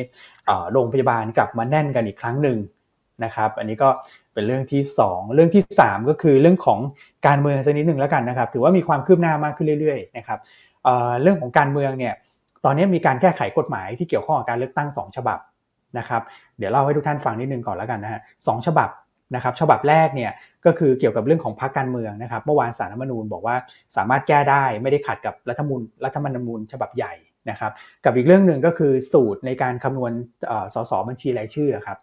โรงพยาบาลกลับมาแน่นกันอีกครั้งหนึ่งนะครับอันนี้ก็เป็นเรื่องที่ 2 เรื่องที่ 3 ก็คือเรื่องของการเมืองสักนิดหนึ่งแล้วกันนะครับถือว่ามีความคืบหน้ามากขึ้นเรื่อยๆนะครับเเรื่องของการเมืองเนี่ยตอนนี้มีการแก้ไขกฎหมายที่เกี่ยวข้องกับการเลือกตั้ง 2 ฉบับนะครับเดี๋ยวเล่าให้ทุกท่านฟังนิดนึงก่อนแล้วกันนะฮะสองฉบับ นะครับฉบับแรกเนี่ยก็คือเกี่ยวกับเรื่องของพรรคการเมืองนะครับ เมื่อวานสารรัฐมนูญบอกว่าสามารถแก้ได้ไม่ได้ขัดกับรัฐมนูญรัฐธรรมนูญฉบับใหญ่นะครับ กับอีกเรื่องหนึ่งก็คือสูตรในการคำนวณเอ่อสสบัญชีรายชื่อครับ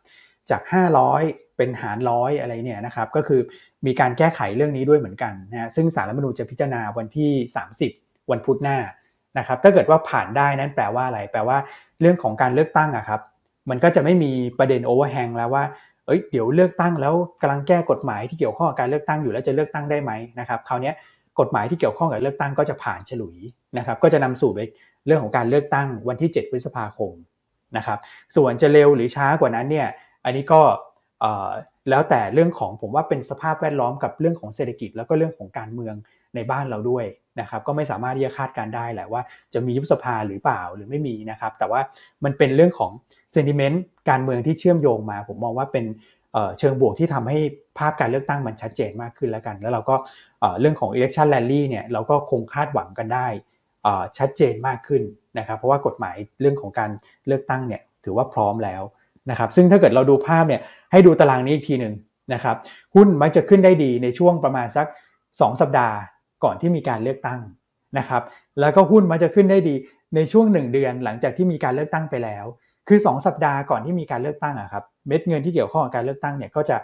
จาก 500 เป็นหารร้อยอะไรเนี่ยนะครับก็คือมีการแก้ไขเรื่องนี้ด้วยเหมือนกันนะฮะซึ่งสารรัฐมนูญจะพิจารณาวันที่ 30 วันพุธหน้านะครับถ้าเกิดว่าผ่านได้นั้นแปลว่าอะไร แปลว่าเรื่องของการเลือกตั้งอะครับมันก็จะไม่มีประเด็นโอเวอร์แฮงแล้วว่า เอ้ยเดี๋ยวเลือกตั้งแล้วกำลังแก้กฎหมายที่เกี่ยวข้องกับการเลือกตั้งอยู่แล้วจะเลือกตั้งได้ไหมนะครับคราวนี้กฎหมายที่เกี่ยวข้องกับเลือกตั้งก็จะผ่านฉลุยนะครับ ก็จะนำสู่ไปเรื่องของการเลือกตั้งวันที่ 7 พฤษภาคมนะครับ ส่วนจะเร็วหรือช้ากว่านั้นเนี่ยอันนี้ก็แล้วแต่เรื่องของผมว่าเป็นสภาพแวดล้อมกับเรื่องของเศรษฐกิจ แล้วก็เรื่องของการเมืองในบ้านเราด้วยนะครับ ก็ไม่สามารถที่จะคาดการได้แหละว่าจะมียุบสภาหรือเปล่าหรือไม่มีนะครับ แต่ว่ามันเป็นเรื่องของ เซนติเมนต์การเมืองที่เชื่อมโยงมา ผมมองว่าเป็นเชิงบวกที่ทำให้ภาพการเลือกตั้งมันชัดเจนมากขึ้นแล้วกัน แล้วเราก็เรื่องของ election rally เนี่ยเราก็คงคาดหวังกันได้ชัดเจนมากขึ้นนะครับ เพราะว่ากฎหมายเรื่องของการเลือกตั้งเนี่ยถือว่าพร้อมแล้วนะครับ ซึ่งถ้าเกิดเราดูภาพเนี่ยให้ดูตารางนี้อีกทีหนึ่งนะครับ หุ้นมักจะขึ้นได้ดีในช่วงประมาณสัก 2 สัปดาห์ก่อนที่มีการเลือกตั้งนะครับ แล้วก็หุ้นมักจะขึ้นได้ดีในช่วง 1 เดือนหลังจากที่มีการเลือกตั้งไปแล้ว คือ 2 สัปดาห์ก่อนที่มีการเลือกตั้งอะครับเม็ดเงินที่เกี่ยวข้องกับการเลือกตั้งเนี่ยก็จะ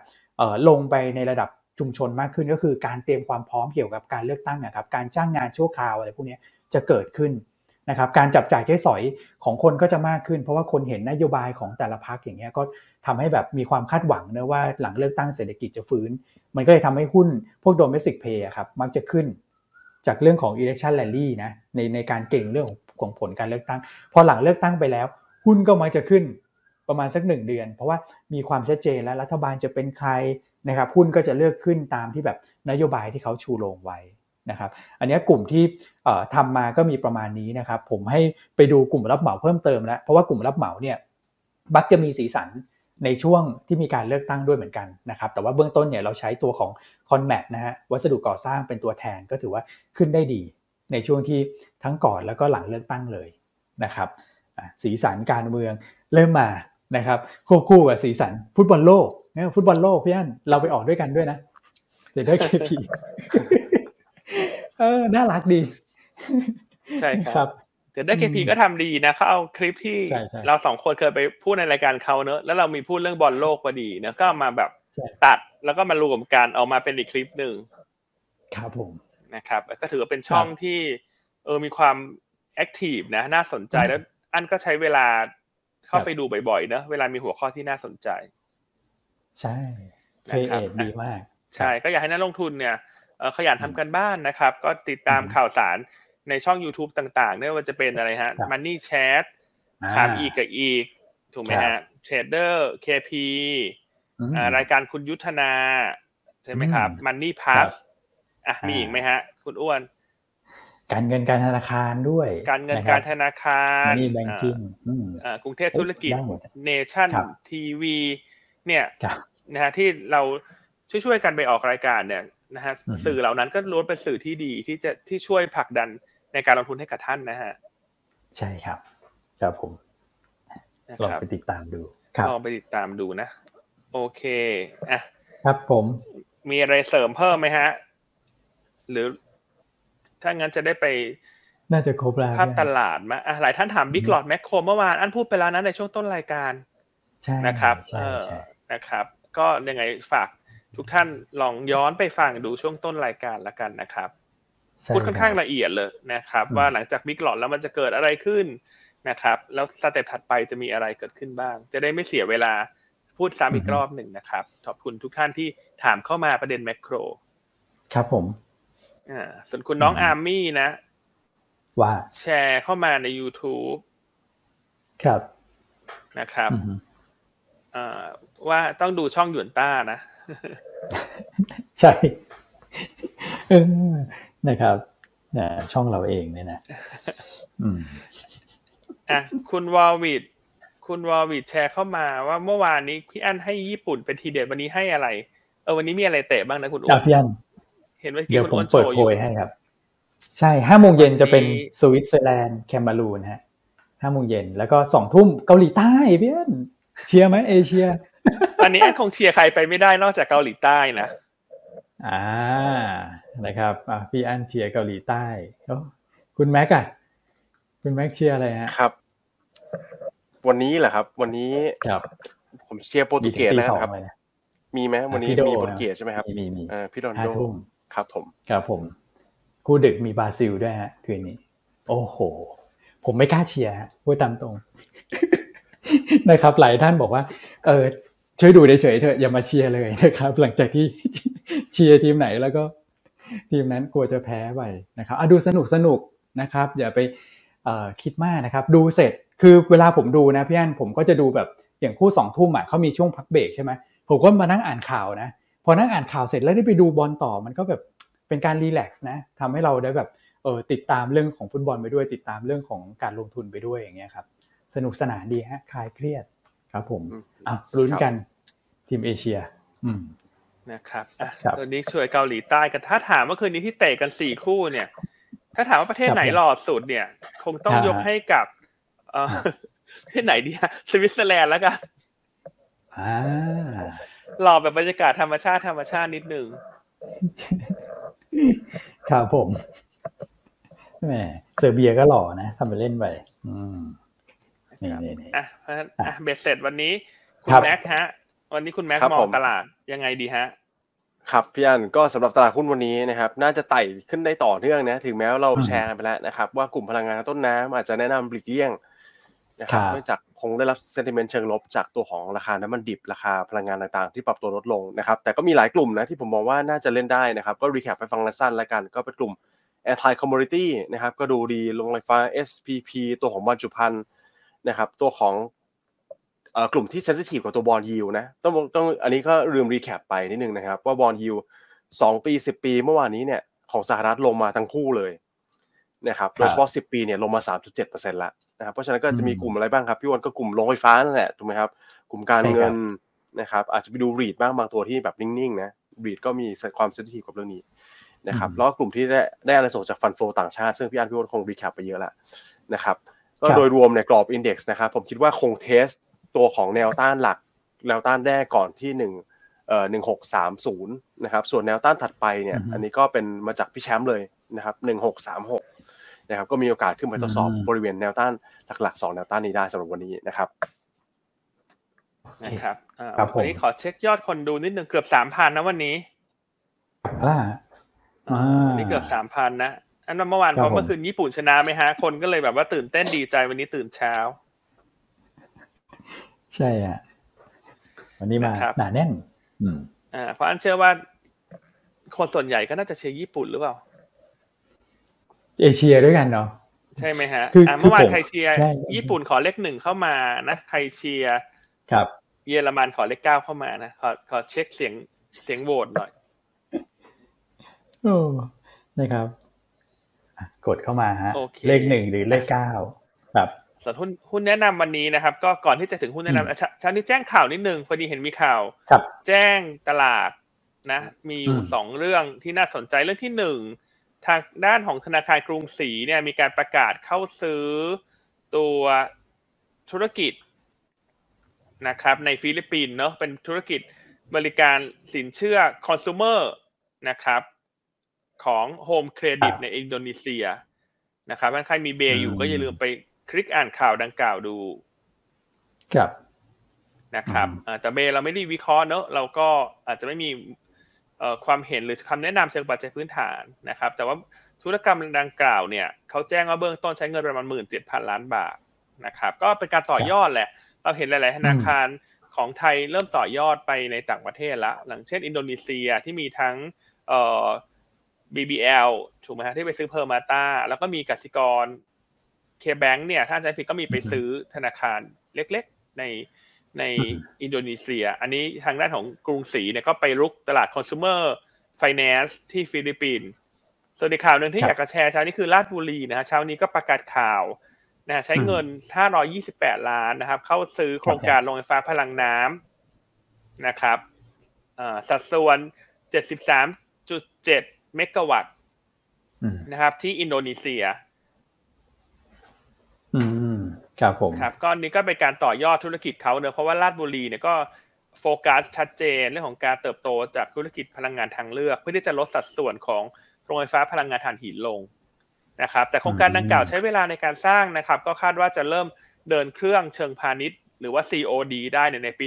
ลงไปในระดับชุมชนมากขึ้นก็คือการเตรียมความพร้อมเกี่ยวกับการเลือกตั้งนะครับการจ้างงานชั่วคราวอะไรพวกนี้จะเกิดขึ้นนะครับการจับจ่ายใช้สอยของคนก็จะมากขึ้น เพราะว่าคนเห็นนโยบายของแต่ละพรรคอย่างเงี้ยก็ทำให้แบบมีความคาดหวังนะว่าหลังเลือกตั้งเศรษฐกิจจะฟื้น มันก็เลยทำให้หุ้นพวก domestic pay ครับมักจะขึ้นจากเรื่องของ election rally นะในในการเก่งเรื่องของผลการเลือกตั้ง พอหลังเลือกตั้งไปแล้ว หุ้นก็มักจะขึ้นประมาณสักหนึ่งเดือน เพราะว่ามีความชัดเจนแล้วรัฐบาลจะเป็นใครนะครับหุ้นก็จะเลือกขึ้นตามที่แบบนโยบายที่เขาชูโรงไว้นะครับอันนี้กลุ่มที่ทำมาก็มีประมาณนี้นะครับ ผมให้ไปดูกลุ่มรับเหมาเพิ่มเติมแล้วเพราะว่ากลุ่มรับเหมาเนี่ยบักจะมีสีสันในช่วงที่มีการเลือกตั้งด้วยเหมือนกันนะครับแต่ว่าเบื้องต้นเนี่ยเราใช้ตัวของ c o n m a t นะฮะวัสดุก่อสร้างเป็นตัวแทนก็ถือว่าขึ้นได้ดี ในช่วงที่ทั้งก่อนแล้วก็หลังเลือกตั้งเลยนะครับ สีสันการเมืองเริ่มมานะครับควบคู่กับสีสันฟุตบอลโลกนะฟุตบอลโลกพี่อันเราไปออกด้วยกันด้วยนะจะได้เคพีเออน่ารักดี ใช่ครับเดี๋ยวได้เคพีก็ทำดีนะเขาเอาคลิปที่เราสองคนเคยไปพูดในรายการเขาเนอะแล้วเรามีพูดเรื่องบอลโลกพอดีเนอะก็มาแบบตัดแล้วก็มารวมกันออกมาเป็นอีกคลิปหนึ่งครับผมนะครับ ก็ถือว่าเป็นช่องที่ เออมีความแอคทีฟนะ น่าสนใจแล้ว อันก็ใช้เวลาเข้าไปดูบ่อยๆเนอะเวลามีหัวข้อที่น่าสนใจ ใช่เพจดีมาก ใช่ก็อยากให้นักลงทุนเนี่ยขยันทำกันบ้านนะครับ ก็ติดตามข่าวสารในช่อง YouTube ต่างๆไม่ว่าจะเป็นอะไรฮะ Money Chat ถามอีกกับอีกถูกไหมฮะ Trader KP รายการคุณยุทธนา ใช่ไหมครับ Money Pass อะมีอีกไหมฮะ คุณอ้วน การเงินการธนาคารด้วย การเงินการธนาคาร Money Banking กรุงเทพธุรกิจ Nation TV เนี่ยนะฮะที่เราช่วยๆกันไปออกรายการเนี่ยนะฮะสื่อเหล่านั้นก็ล้วนเป็นสื่อที่ดีที่จะที่ช่วยผลักดันในการลงทุนให้กับท่านนะฮะใช่ครับ ครับผมลองไปติดตามดูลองไปติดตามดูนะ โอเคอะครับผม มีอะไรเสริมเพิ่มไหมฮะ หรือ ถ้างั้นจะได้ไปน่าจะครบแล้วภาพตลาดมาอะหลายท่านถามบิ๊กหลอดแมคโครเมื่อวานอันพูดไปแล้วนะในช่วงต้นรายการใช่นะครับใช่นะครับ ก็ยังไงฝากทุกท่านลองย้อนไปฟังดูช่วงต้นรายการละกันนะครับพูดค่อนข้างละเอียดเลยนะครับ ว่าหลังจาก big lot แล้วมันจะเกิดอะไรขึ้นนะครับ แล้ว step ถัดไปจะมีอะไรเกิดขึ้นบ้าง จะได้ไม่เสียเวลาพูดซ้ำอีกรอบหนึ่งนะครับ ขอบคุณทุกท่านที่ถามเข้ามาประเด็น macro ครับผม อ่าส่วนคุณน้องอาร์มี่นะ ว่า แชร์เข้ามาใน YouTube ครับนะครับอ่าว่าต้องดูช่องหยวนต้านะ ใช่เออนะครับช่องเราเองเนี่ยนะอืมอะคุณวอลวิดคุณวอลวิดแชร์เข้ามาว่าเมื่อวานนี้พี่อันให้ญี่ปุ่นเป็นทีเด็ดวันนี้ให้อะไร เออวันนี้มีอะไรเตะบ้างนะคุณอ้วนพี่อัน เห็นว่าเดี๋ยวผมเปิดโพยให้ครับ ใช่ห้าโมงเย็นจะเป็นสวิตเซอร์แลนด์แคเมอรูนฮะห้าโมงเย็นแล้วก็สองทุ่มเกาหลีใต้พี่อันเชียร์ไหมเอเชีย อันนี้แอนคงเชียร์ใครไปไม่ได้นอกจากเกาหลีใต้นะอ่านะครับอ่าพี่อันเชียร์เกาหลีใต้คุณแม็กอะคุณแม็กเชียร์อะไรฮะครับ วันนี้แหละครับ วันนี้ครับผมเชียร์โปรตุเกสนะครับ มีไหมวันนี้มีโปรตุเกสใช่ไหมครับมีมีอ่าพี่ดอนโด ครับผม ครับผม คู่ดึกมีบราซิลด้วยฮะคืนนี้ โอ้โห ผมไม่กล้าเชียร์พูดตามตรง นะครับ หลายท่านบอกว่า เออช่วยดูเฉยเถอะอย่ามาเชียร์เลยนะครับ หลังจากที่เชียร์ทีมไหนแล้วก็ ทีมนั้นกลัวจะแพ้ไปนะครับดูสนุกสนุกนะครับ อย่าไปคิดมากนะครับ ดูเสร็จคือเวลาผมดูนะพี่อันผมก็จะดูแบบอย่างคู่สองทุ่มอะเขามีช่วงพักเบรกใช่ไหมผมก็มานั่งอ่านข่าวนะพ อนั่งอ่านข่าวเสร็จแล้วได้ไปดูบอลต่อมันก็แบบเป็นการรีแลกซ์นะทำให้เราได้แบบเออติดตามเรื่องของฟุตบอลไปด้วย ติดตามเรื่องของการลงทุนไปด้วยอย่างเงี้ยครับสนุกสนานดีฮะคลายเครียดครับผมอะรุ้นกันทีมเอเชีย อืมนะครับอะตอนนี้ช่วยเกาหลีใต้กันถ้าถามว่าคืนนี้ที่เตะกันสี่คู่เนี่ย ถ้าถามว่าประเทศไหนหล่อสุดเนี่ย คงต้องยกให้กับเออประเทศไหนดีฮะสวิตเซอร์แลนด์แล้วกันอ่า หล่อแบบบรรยากาศธรรมชาติธรรมชาตินิดนึงครับผมแหมเซอร์เบียก็หล่อนะทำไปเล่นไปอืมนี่นี่นี่อะเพราะฉะนั้นอะเบ็ดเสร็จวันนี้ คุณครับแม็กฮะ วันนี้คุณแม็กครับมองผมตลาดยังไงดีฮะ ครับพี่อันก็สำหรับตลาดหุ้นวันนี้นะครับ น่าจะไต่ขึ้นได้ต่อเนื่องนะ ถึงแม้ว่าเราอืมแชร์กันไปแล้วนะครับ ว่ากลุ่มพลังงานต้นน้ำอาจจะแนะนำหลีกเลี่ยงนะครับครับเนื่องจาก คงได้รับ sentiment เชิงลบจากตัวของราคาน้ำมันดิบราคาพลังงานต่างๆ ที่ปรับตัวลดลงนะครับแต่ก็มีหลายกลุ่มนะที่ผมมองว่าน่าจะเล่นได้นะครับก็ recap ไปฟังสั้นๆแล้วกันก็เป็นกลุ่ม anti commodity นะครับก็ดูดีโรงไฟฟ้า SPP ตัวของบรรจุภัณฑ์นะครับตัวของกลุ่มที่ sensitive กับตัว bond yield นะต้องต้องอันนี้ก็ลืม recap ไปนิดนึงนะครับว่า bond yield สองปีสิบปีเมื่อวานนี้เนี่ยของสหรัฐลงมาทั้งคู่เลยนะครับโดยเฉพาะสิบปีเนี่ยลงมาสามจุดเจ็ดเปอร์เซ็นต์ละ นะครับเพราะฉะนั้นก็จะมีกลุ่มอะไรบ้างครับพี่อันก็กลุ่มโรงไฟฟ้านั่นแหละถูกไหมครับ กลุ่มการเงินนะครับ อาจจะไปดู REIT บ้างบางตัวที่แบบนิ่งๆนะ REIT ก็มีความ sensitive กับเรื่องนี้นะครับอืมแล้วก็กลุ่มที่ได้ได้อานิสงส์จาก fund flow ต่างชาติ ซึ่งพี่อันพี่อันคง recap ไปเยอะแล้วนะครับก็ครับโดยรวมเนี่ยกรอบ index นะครับผมคิดว่าคง test ตัวของแนวต้านหลัก แนวต้านแรกก่อนที่หนึ่งเอ่อหนึ่งหกสามศูนย์นะครับส่วนแนวต้านถัดไปเนี่ยอือฮึอันนี้ก็เป็นมาจากพี่แชมป์เลยนะครับหนึ่งหกสามหก นะครับก็มีโอกาสขึ้นไปทดสอบอืมบริเวณแนวต้านหลักๆสองแนวต้านนี้ได้สำหรับวันนี้นะครับโอเคนะครับอ่าครับผมวันนี้ขอเช็คยอดคนดูนิดนึงเกือบสามพันนะวันนี้อ่าอ่าอ่าวันนี้เกือบสามพันนะอันนั้นเมื่อวานครับเพราะเมื่อผมคืนญี่ปุ่นชนะไหมฮะ คนก็เลยแบบว่าตื่นเต้นดีใจวันนี้ตื่นเช้า ใช่อะ วันนี้มานะครับหนาแน่น อืมอ่าเพราะอันเชื่อว่าคนส่วนใหญ่ก็น่าจะเชียร์ญี่ปุ่นหรือเปล่า เอเชียด้วยกันเนาะใช่ไหมฮะคืออ่าเมื่อวานคือผมใครเชียร์ใช่ญี่ปุ่นขอเลขหนึ่งเข้ามานะใครเชียร์ครับ เยอรมันขอเลขเก้าเข้ามานะขอขอเช็คเสียงเสียงโหวตหน่อยโอ้นะครับอะกดเข้ามาฮะโอเคเลขหนึ่งหรือเลขเก้าครับส่วนหุ้นหุ้นแนะนำวันนี้นะครับ ก็ก่อนที่จะถึงหุ้นแนะอืมนำอะเช้าเช้านี้แจ้งข่าวนิดนึงพอดีเห็นมีข่าวครับ แจ้งตลาดนะ มีอยู่อืมสองเรื่องที่น่าสนใจเรื่องที่หนึ่ง ทางด้านของธนาคารกรุงศรีเนี่ยมีการประกาศเข้าซื้อตัวธุรกิจนะครับในฟิลิปปินส์เนาะเป็นธุรกิจบริการสินเชื่อคอน sumer นะครับของ Home Credit ครับในอินโดนีเซียนะครับถ้าใครมีเบย์อยู่อืมก็อย่าลืมไปคลิกอ่านข่าวดังกล่าวดู ครับนะครับอืมอ่าแต่เบย์เราไม่ได้วิเคราะห์เนอะเราก็อาจจะไม่มีเอ่อ ความเห็นหรือคำแนะนำเชิงปัจจัยพื้นฐานนะครับ แต่ว่าธุรกรรมดังกล่าวเนี่ยเขาแจ้งว่าเบื้องต้นใช้เงินประมาณหมื่นเจ็ดพันล้านบาทนะครับ ก็เป็นการต่อยอดแหละ เราเห็นหลาย ๆ ธนาคารของไทยเริ่มต่อยอดไปในต่างประเทศละหลังเช่น อินโดนีเซียที่มีทั้งเอ่อ BBL ถูกไหมฮะที่ไปซื้อ Permata แล้วก็มีกสิกร KBank เนี่ยถ้าจำไม่ผิดก็มีไปซื้อธนาคารเล็ก ๆ ใน ในอืมอินโดนีเซีย อันนี้ทางด้านของกรุงศรีเนี่ยก็ไปรุกตลาด consumer finance ที่ฟิลิปปินส์ส่วนอีกข่าวหนึ่งที่ครับอยากจะแชร์เช้านี้คือราชบุรีนะฮะเช้านี้ก็ประกาศข่าวนะฮะใช้เงิน 528 ล้านนะครับ เข้าซื้อโครงการโรงไฟฟ้าพลังน้ำนะครับอ่าสัดส่วน 73.7 เมกะวัตต์อืมนะครับ ที่อินโดนีเซีย อืม ครับผมครับก็อันนี้ก็เป็นการต่อยอดธุรกิจเขาเนอะเพราะว่าราชบุรีเนี่ยก็โฟกัสชัดเจนเรื่องของการเติบโตจากธุรกิจพลังงานทางเลือก เพื่อที่จะลดสัดส่วนของโรงไฟฟ้าพลังงานถ่านหินลงนะครับ แต่โครงการดังกล่าวใช้เวลาในการสร้างนะครับ ก็คาดว่าจะเริ่มเดินเครื่องเชิงพาณิชย์ หรือว่า COD ได้ในในปี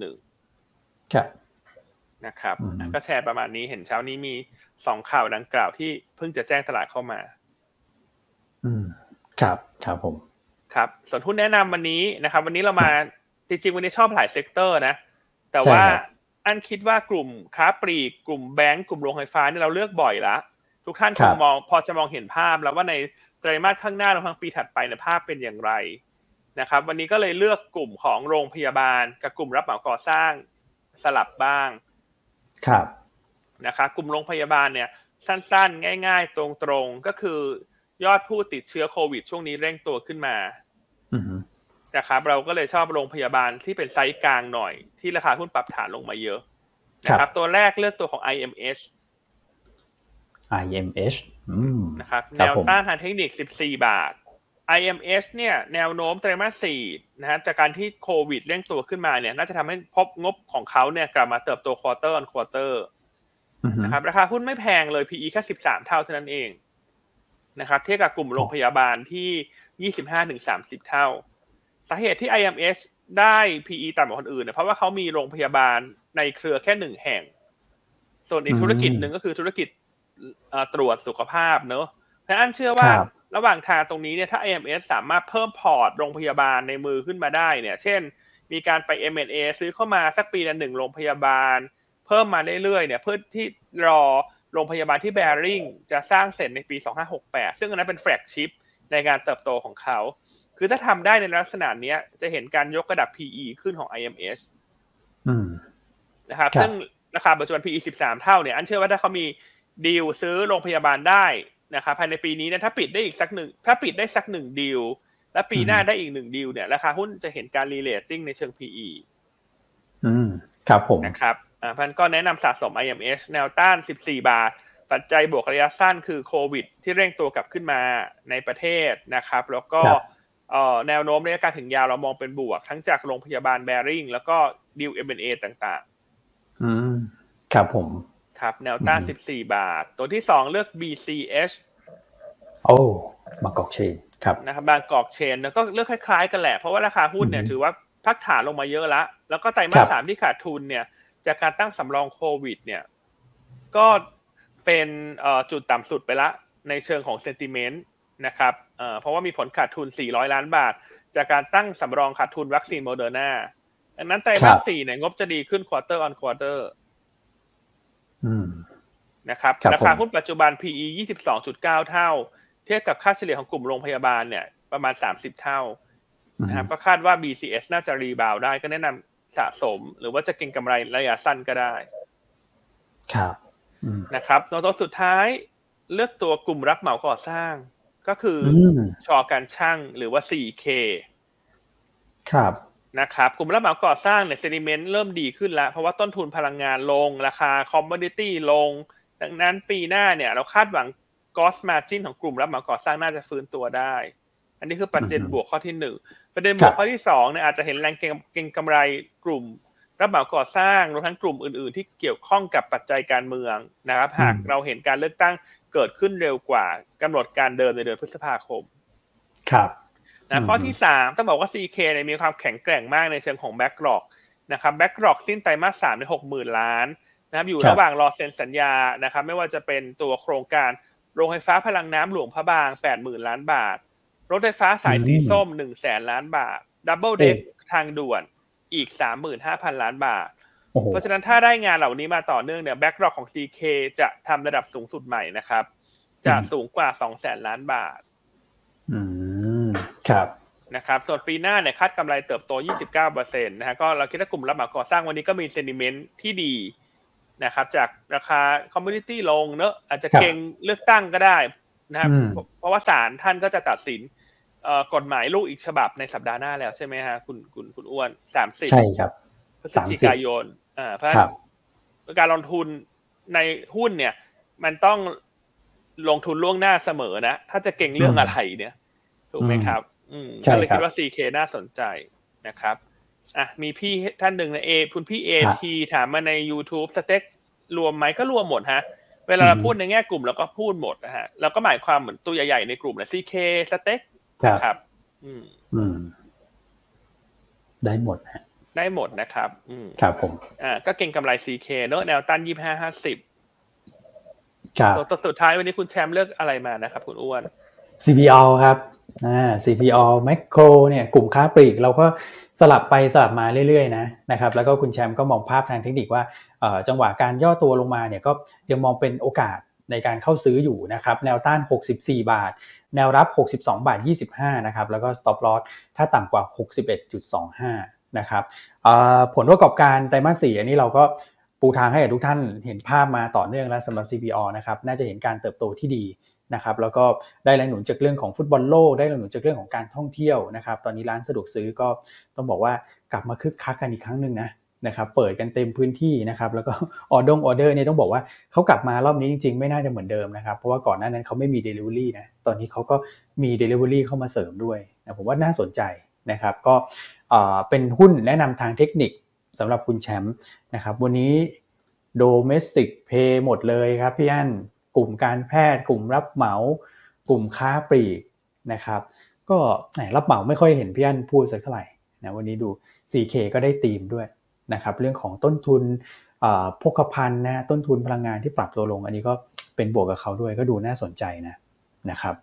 2571ครับนะครับอืมก็แชร์ประมาณนี้เห็นเช้านี้มีสองข่าวดังกล่าวที่เพิ่งจะแจ้งตลาดเข้ามา อืมครับครับผม ครับส่วนหุ้นแนะนำวันนี้นะครับ วันนี้เรามาจริงๆวันนี้ชอบหลาย sector นะ แต่ใช่ว่าครับอันคิดว่ากลุ่มค้าปลีกกลุ่มแบงก์กลุ่มโรงไฟฟ้านี่เราเลือกบ่อยละทุกท่านคครังบมองพอจะมองเห็นภาพแล้วว่าในไตรมาสข้างหน้ารวมทั้งปีถัดไปเนี่ยภาพเป็นอย่างไรนะครับ วันนี้ก็เลยเลือกกลุ่มของโรงพยาบาล กับกลุ่มรับเหมาก่อสร้างสลับบ้างครับนะครับกลุ่มโรงพยาบาลเนี่ยสั้นๆ ง่าย ๆ ตรงๆก็คือ ยอดผู้ติดเชื้อโควิด ช่วงนี้เร่งตัวขึ้นมาอืมนะครับ เราก็เลยชอบโรงพยาบาลที่เป็นไซส์กลางหน่อย ที่ราคาหุ้นปรับฐานลงมาเยอะนะครับ ตัวแรกเลือกตัวของ IMH IMH อืมนะครับครับผม แนวต้านทางเทคนิค 14 บาท IMH เนี่ยแนวโน้มไตรมาส 4 นะฮะจากการที่โควิดเร่งตัวขึ้นมาเนี่ย น่าจะทำให้พบงบของเขาเนี่ยกลับมาเติบโต quarter on quarter อืมนะครับราคาหุ้นไม่แพงเลย PE แค่ 13 เท่าเท่านั้นเอง นะครับเทียบกับกลุ่มโรงพยาบาลที่ 25-30 เท่า สาเหตุที่ IMH ได้ PE ต่ำกว่าคนอื่นเนี่ยเพราะว่าเขามีโรงพยาบาลในเครือแค่หนึ่งแห่ง ส่วนอีกธุรกิจหนึ่งก็คือธุรกิจตรวจสุขภาพเนอะเพราะอันเชื่อว่าระหว่างทางตรงนี้เนี่ยถ้า IMH สามารถเพิ่มพอร์ตโรงพยาบาลในมือขึ้นมาได้เนี่ย เช่น มีการไป M&A ซื้อเข้ามาสักปีละหนึ่งโรงพยาบาล เพิ่มมาเรื่อยๆเนี่ย เพื่อที่รอ โรงพยาบาลที่แบริ่งจะสร้างเสร็จในปี 2568 ซึ่งอันนั้นเป็น flagship ในการเติบโตของเขา คือถ้าทำได้ในลักษณะนี้จะเห็นการยกระดับ PE ขึ้นของ IMH นะครับ ซึ่งราคาปัจจุบัน PE 13 เท่าเนี่ย อันเชื่อว่าถ้าเขามีดีลซื้อโรงพยาบาลได้นะครับภายในปีนี้เนี่ยถ้าปิดได้อีกสักหนึ่งถ้าปิดได้สักหนึ่งดีลและปีหน้าได้อีกหนึ่งดีลเนี่ยราคาหุ้นจะเห็นการ re-rating ในเชิง PE อืมครับผมนะครับ อ่าอันก็แนะนำสะสม IMH แนวต้าน 14 บาท ปัจจัยบวกระยะสั้นคือโควิด ที่เร่งตัวกลับขึ้นมาในประเทศนะครับ แล้วก็แนวโน้มระยะการถึงยาวเรามองเป็นบวก ทั้งจากโรงพยาบาลแบริ่งแล้วก็ดิวเอ็มเอต่างๆ อืม ครับผม ครับแนวต้าน 14 บาท ตัวที่สองเลือก BCH โอ้บางกอกเชนครับนะครับบางกอกเชนแล้วก็เลือกคล้ายๆ กันแหละ เพราะว่าราคาหุ้นเนี่ยถือว่าพักฐานลงมาเยอะแล้วแล้วก็ไตรมาสสามที่ขาดทุนเนี่ย จากการตั้งสำรองโควิด เนี่ยก็เป็นจุดต่ำสุดไปละในเชิงของ sentiment นะครับเพราะว่ามีผลขาดทุน 400 ล้านบาท จากการตั้งสำรองขาดทุนวัคซีนโมเดอร์นาดังนั้นไตรมาสสี่เนี่ยงบจะดีขึ้น quarter on quarter นะครับราคาหุ้นปัจจุบัน PE 22.9 เท่า เทียบกับค่าเฉลี่ยของกลุ่มโรงพยาบาลเนี่ยประมาณ 30 เท่านะครับก็คาดว่า BCH น่าจะ rebound ได้ก็แนะนำ สะสม หรือว่าจะเก็งกำไรระยะสั้นก็ได้ ครับนะครับตัวสุดท้ายเลือกตัวกลุ่มรับเหมาก่อสร้าง ก็คือชอการช่างหรือว่า 4K ครับนะครับกลุ่มรับเหมาก่อสร้างเนี่ยเซนิเมนต์เริ่มดีขึ้นแล้ว เพราะว่าต้นทุนพลังงานลง ราคาคอมมอดิตี้ลง ดังนั้นปีหน้าเนี่ย เราคาดหวังกอสมาจินของกลุ่มรับเหมาก่อสร้างน่าจะฟื้นตัวได้ อันนี้คือปัจจัยบวกข้อที่หนึ่ง ประเด็นบวกข้อที่สองเนี่ยอาจจะเห็นแรงเก็งกำไรกลุ่ม รับเหมาก่อสร้างรวมทั้งกลุ่มอื่น ๆ ที่เกี่ยวข้องกับปัจจัยการเมืองนะครับ หากเราเห็นการเลือกตั้งเกิดขึ้นเร็วกว่ากำหนดการเดิมในเดือนพฤษภาคม ครับนะข้อที่สามต้องบอกว่า CK เนี่ยมีความแข็งแกร่งมากในเชิงของแบ็กหลอกนะครับแบ็กหลอกสิ้นไตรมาสสามในหกหมื่นล้านนะครับอยู่ระหว่างรอเซ็นสัญญานะครับ ไม่ว่าจะเป็นตัวโครงการโรงไฟฟ้าพลังน้ำหลวงพระบางแปดหมื่นล้านบาท รถไฟฟ้าสายสีส้มหนึ่งแสนล้านบาท double deck ทางด่วนอีกสามหมื่นห้าพันล้านบาท เพราะฉะนั้นถ้าได้งานเหล่านี้มาต่อเนื่องเนี่ย backlog ของ CK จะทำระดับสูงสุดใหม่นะครับ จะสูงกว่าสองแสนล้านบาท อืม ครับนะครับส่วนปีหน้าเนี่ยคาดกำไรเติบโต 29%นะฮะก็เราคิดว่ากลุ่มรับเหมาก่อสร้างวันนี้ก็มี sentiment ที่ดีนะครับ จากราคา commodity ลงเนอะอาจจะเก็งเลือกตั้งก็ได้นะครับเพราะว่าศาลท่านก็จะตัดสิน กฎหมายลูกอีกฉบับในสัปดาห์หน้าแล้วใช่ไหมฮะคุณคุณคุณอ้วนสามสิบใช่ครับพฤศจิกายนอ่าเพราะการลงทุนในหุ้นเนี่ย มันต้องลงทุนล่วงหน้าเสมอนะ ถ้าจะเก่งเรื่องอะไรเนี่ยถูกไหมครับก็เลยคิดว่า 4K น่าสนใจนะครับอะมีพี่ท่านหนึ่งในเอคุณพี่เอทีถามมาใน YouTube สเต็กรวมไหมก็รวมหมดฮะ เวลาเราพูดในแง่กลุ่มเราก็พูดหมดนะฮะเราก็หมายความเหมือนตัวใหญ่ๆในกลุ่มนะ CK สเต็ก ครับ อืมอืม ได้หมดฮะได้หมดนะครับ อืมครับผม อ่า ก็เก่งกำไร CK เนอะแนวต้านยี่ห้าห้าสิบครับตัวสุดท้ายวันนี้คุณแชมป์เลือกอะไรมานะครับ คุณอ้วน CPO ครับ อ่า CPO Macro เนี่ย กลุ่มค้าปลีกเราก็สลับไปสลับมาเรื่อยๆนะนะครับ แล้วก็คุณแชมป์ก็มองภาพทางเทคนิคว่าจังหวะการย่อตัวลงมาเนี่ยก็ยังมองเป็นโอกาส ในการเข้าซื้ออยู่นะครับ แนวต้าน 64 บาท แนวรับ 62 บาท 25 นะครับ แล้วก็ stop loss ถ้าต่ำกว่า 61.25 นะครับผลประกอบการไตรมาสสี่อันนี้เราก็ปูทางให้กับทุกท่านเห็นภาพมาต่อเนื่องแล้วสำหรับ CPO นะครับ น่าจะเห็นการเติบโตที่ดีนะครับ แล้วก็ได้แรงหนุนจากเรื่องของฟุตบอลโลก ได้แรงหนุนจากเรื่องของการท่องเที่ยวนะครับ ตอนนี้ร้านสะดวกซื้อก็ต้องบอกว่ากลับมาคึกคักกันอีกครั้งหนึ่งนะ นะครับเปิดกันเต็มพื้นที่นะครับแล้วก็ออดงออเดอร์เนี่ยต้องบอกว่าเขากลับมารอบนี้จริง ๆ ไม่น่าจะเหมือนเดิมนะครับ เพราะว่าก่อนหน้านั้นเขาไม่มี Delivery นะตอนนี้เขาก็มี Delivery เข้ามาเสริมด้วยนะผมว่าน่าสนใจนะครับก็เป็นหุ้นแนะนำทางเทคนิคสำหรับคุณแชมป์นะครับวันนี้ Domestic Pay หมดเลยครับพี่อั้นกลุ่มการแพทย์ กลุ่มรับเหมา กลุ่มค้าปลีกนะครับก็รับเหมาไม่ค่อยเห็นพี่อันพูดสักเท่าไหร่นะวันนี้ดู 4K ก็ได้ตีมด้วย นะครับเรื่องของต้นทุนพกพันนะต้นทุนพลังงานที่ปรับตัวลง อันนี้ก็เป็นบวกกับเขาด้วยก็ดูน่าสนใจนะนะครับ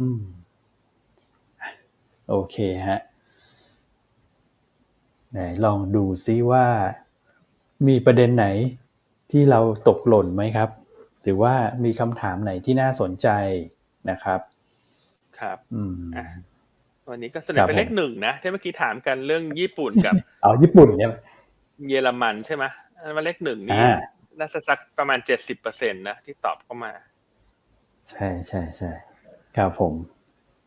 อืมโอเคฮะไหนลองดูซิว่ามีประเด็นไหนที่เราตกหล่นไหมครับ หรือว่ามีคำถามไหนที่น่าสนใจนะครับ ครับอืมวันนี้ก็เสนอเป็นเลขหนึ่งนะที่เมื่อกี้ถามกันเรื่องญี่ปุ่นกับอ๋อญี่ปุ่นเนี่ย เยอรมันใช่ไหมอันว่าเลขหนึ่งนี่น่าจะสักประมาณเจ็ดสิบเปอร์เซ็นต์นะที่ตอบเข้ามา ใช่ใช่ใช่ครับผม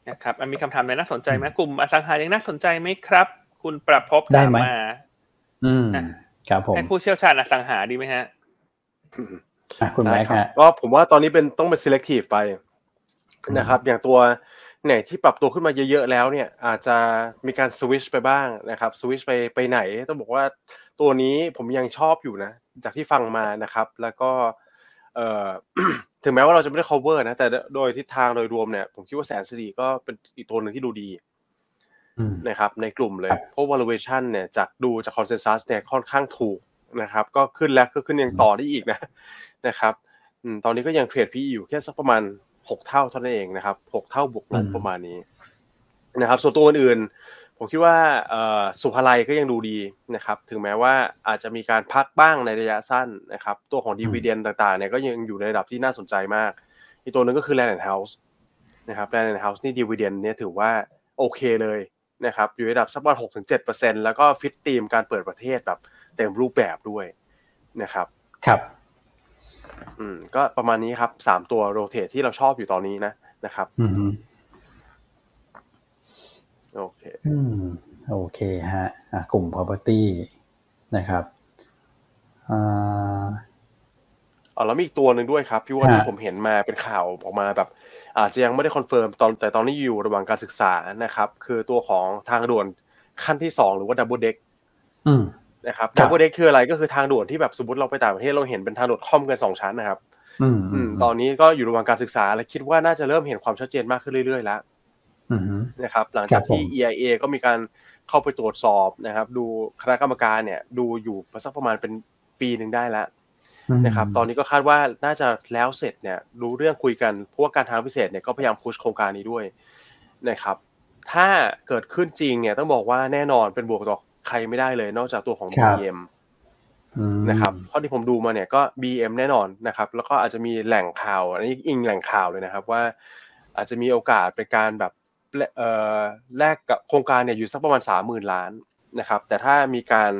นะครับมันมีคำถามอะไรน่าสนใจไหมกลุ่มอสังหายังน่าสนใจไหมครับ คุณประพบถามมาอืมครับผมให้ผู้เชี่ยวชาญอสังหาดีไหมฮะคุณแม่ครับก็ผมว่าตอนนี้เป็นต้องเป็น selective ไปนะครับ อย่างตัว ไหนที่ปรับตัวขึ้นมาเยอะๆแล้วเนี่ยอาจจะมีการสวิชไปบ้างนะครับสวิชไปไปไหนต้องบอกว่าตัวนี้ผมยังชอบอยู่นะ จากที่ฟังมานะครับ แล้วก็เอ่อถึงแม้ว่าเราจะไม่ได้ cover นะ แต่โดยทิศทางโดยรวมเนี่ยผมคิดว่าแสนสีก็เป็นอีกตัวหนึ่งที่ดูดีนะครับในกลุ่มเลยเพราะ valuation เนี่ยจากดูจาก consensus เนี่ยค่อนข้างถูกนะครับ ก็ขึ้นแล้วก็ขึ้นยังต่อได้อีกนะนะครับตอนนี้ก็ยังเทรดพีอยู่แค่สักประมาณ หกเท่าเท่านั้นเองนะครับหกเท่าบวกลบประมาณนี้นะครับ ส่วนตัวอื่นผมคิดว่าสุภาลัยก็ยังดูดีนะครับ ถึงแม้ว่าอาจจะมีการพักบ้างในระยะสั้นนะครับ ตัวของดีเวเดนต่างๆเนี่ยก็ยังอยู่ในระดับที่น่าสนใจมากอีกตัวหนึ่งก็คือ Land House นะครับ Land House นี่ dividend เนี่ยถือว่าโอเคเลยนะครับอยู่ในระดับสักประมาณหกถึงเจ็ดเปอร์เซ็นแล้วก็ fit theme การเปิดประเทศแบบเต็มรูปแบบด้วยนะครับ ครับ อืม ก็ประมาณนี้ครับสามตัว real estate ที่เราชอบอยู่ตอนนี้นะนะครับอืมโอเค อืม โอเคฮะกลุ่ม property นะครับอ่าอ๋อแล้วมีอีกตัวหนึ่งด้วยครับพี่ว่าที่ผมเห็นมาเป็นข่าวออกมาแบบ อาจจะยังไม่ได้ confirm ตอนแต่ตอนนี้อยู่ระหว่างการศึกษานะครับ คือตัวของทางด่วนขั้นที่สองหรือว่า double deck นะครับ double deck คืออะไรก็คือทางด่วนที่แบบสมมติเราไปต่างประเทศเราเห็นเป็นทางด่วนคร่อมกันสองชั้นนะครับอืมตอนนี้ก็อยู่ระหว่างการศึกษาและคิดว่าน่าจะเริ่มเห็นความชัดเจนมากขึ้นเรื่อยๆแล้วนะครับ หลังจากที่ EIA ก็มีการเข้าไปตรวจสอบนะครับ ดูคณะกรรมการเนี่ย ดูอยู่สักประมาณเป็นปีหนึ่งได้แล้วนะครับ ตอนนี้ก็คาดว่าน่าจะแล้วเสร็จเนี่ย รู้เรื่องคุยกันเพราะว่าการทางพิเศษเนี่ยก็พยายามพุชโครงการนี้ด้วยนะครับ ถ้าเกิดขึ้นจริงเนี่ยต้องบอกว่าแน่นอนเป็นบวกต่อ ใครไม่ได้เลยนอกจากตัวของ BM นะครับเพราะที่ผมดูมาเนี่ยก็ BM แน่นอนนะครับ แล้วก็อาจจะมีแหล่งข่าวอันนี้อิงแหล่งข่าวเลยนะครับ ว่าอาจจะมีโอกาสเป็นการแบบแลกกับโครงการเนี่ยอยู่สักประมาณสามหมื่นล้านนะครับ แต่ถ้ามีการ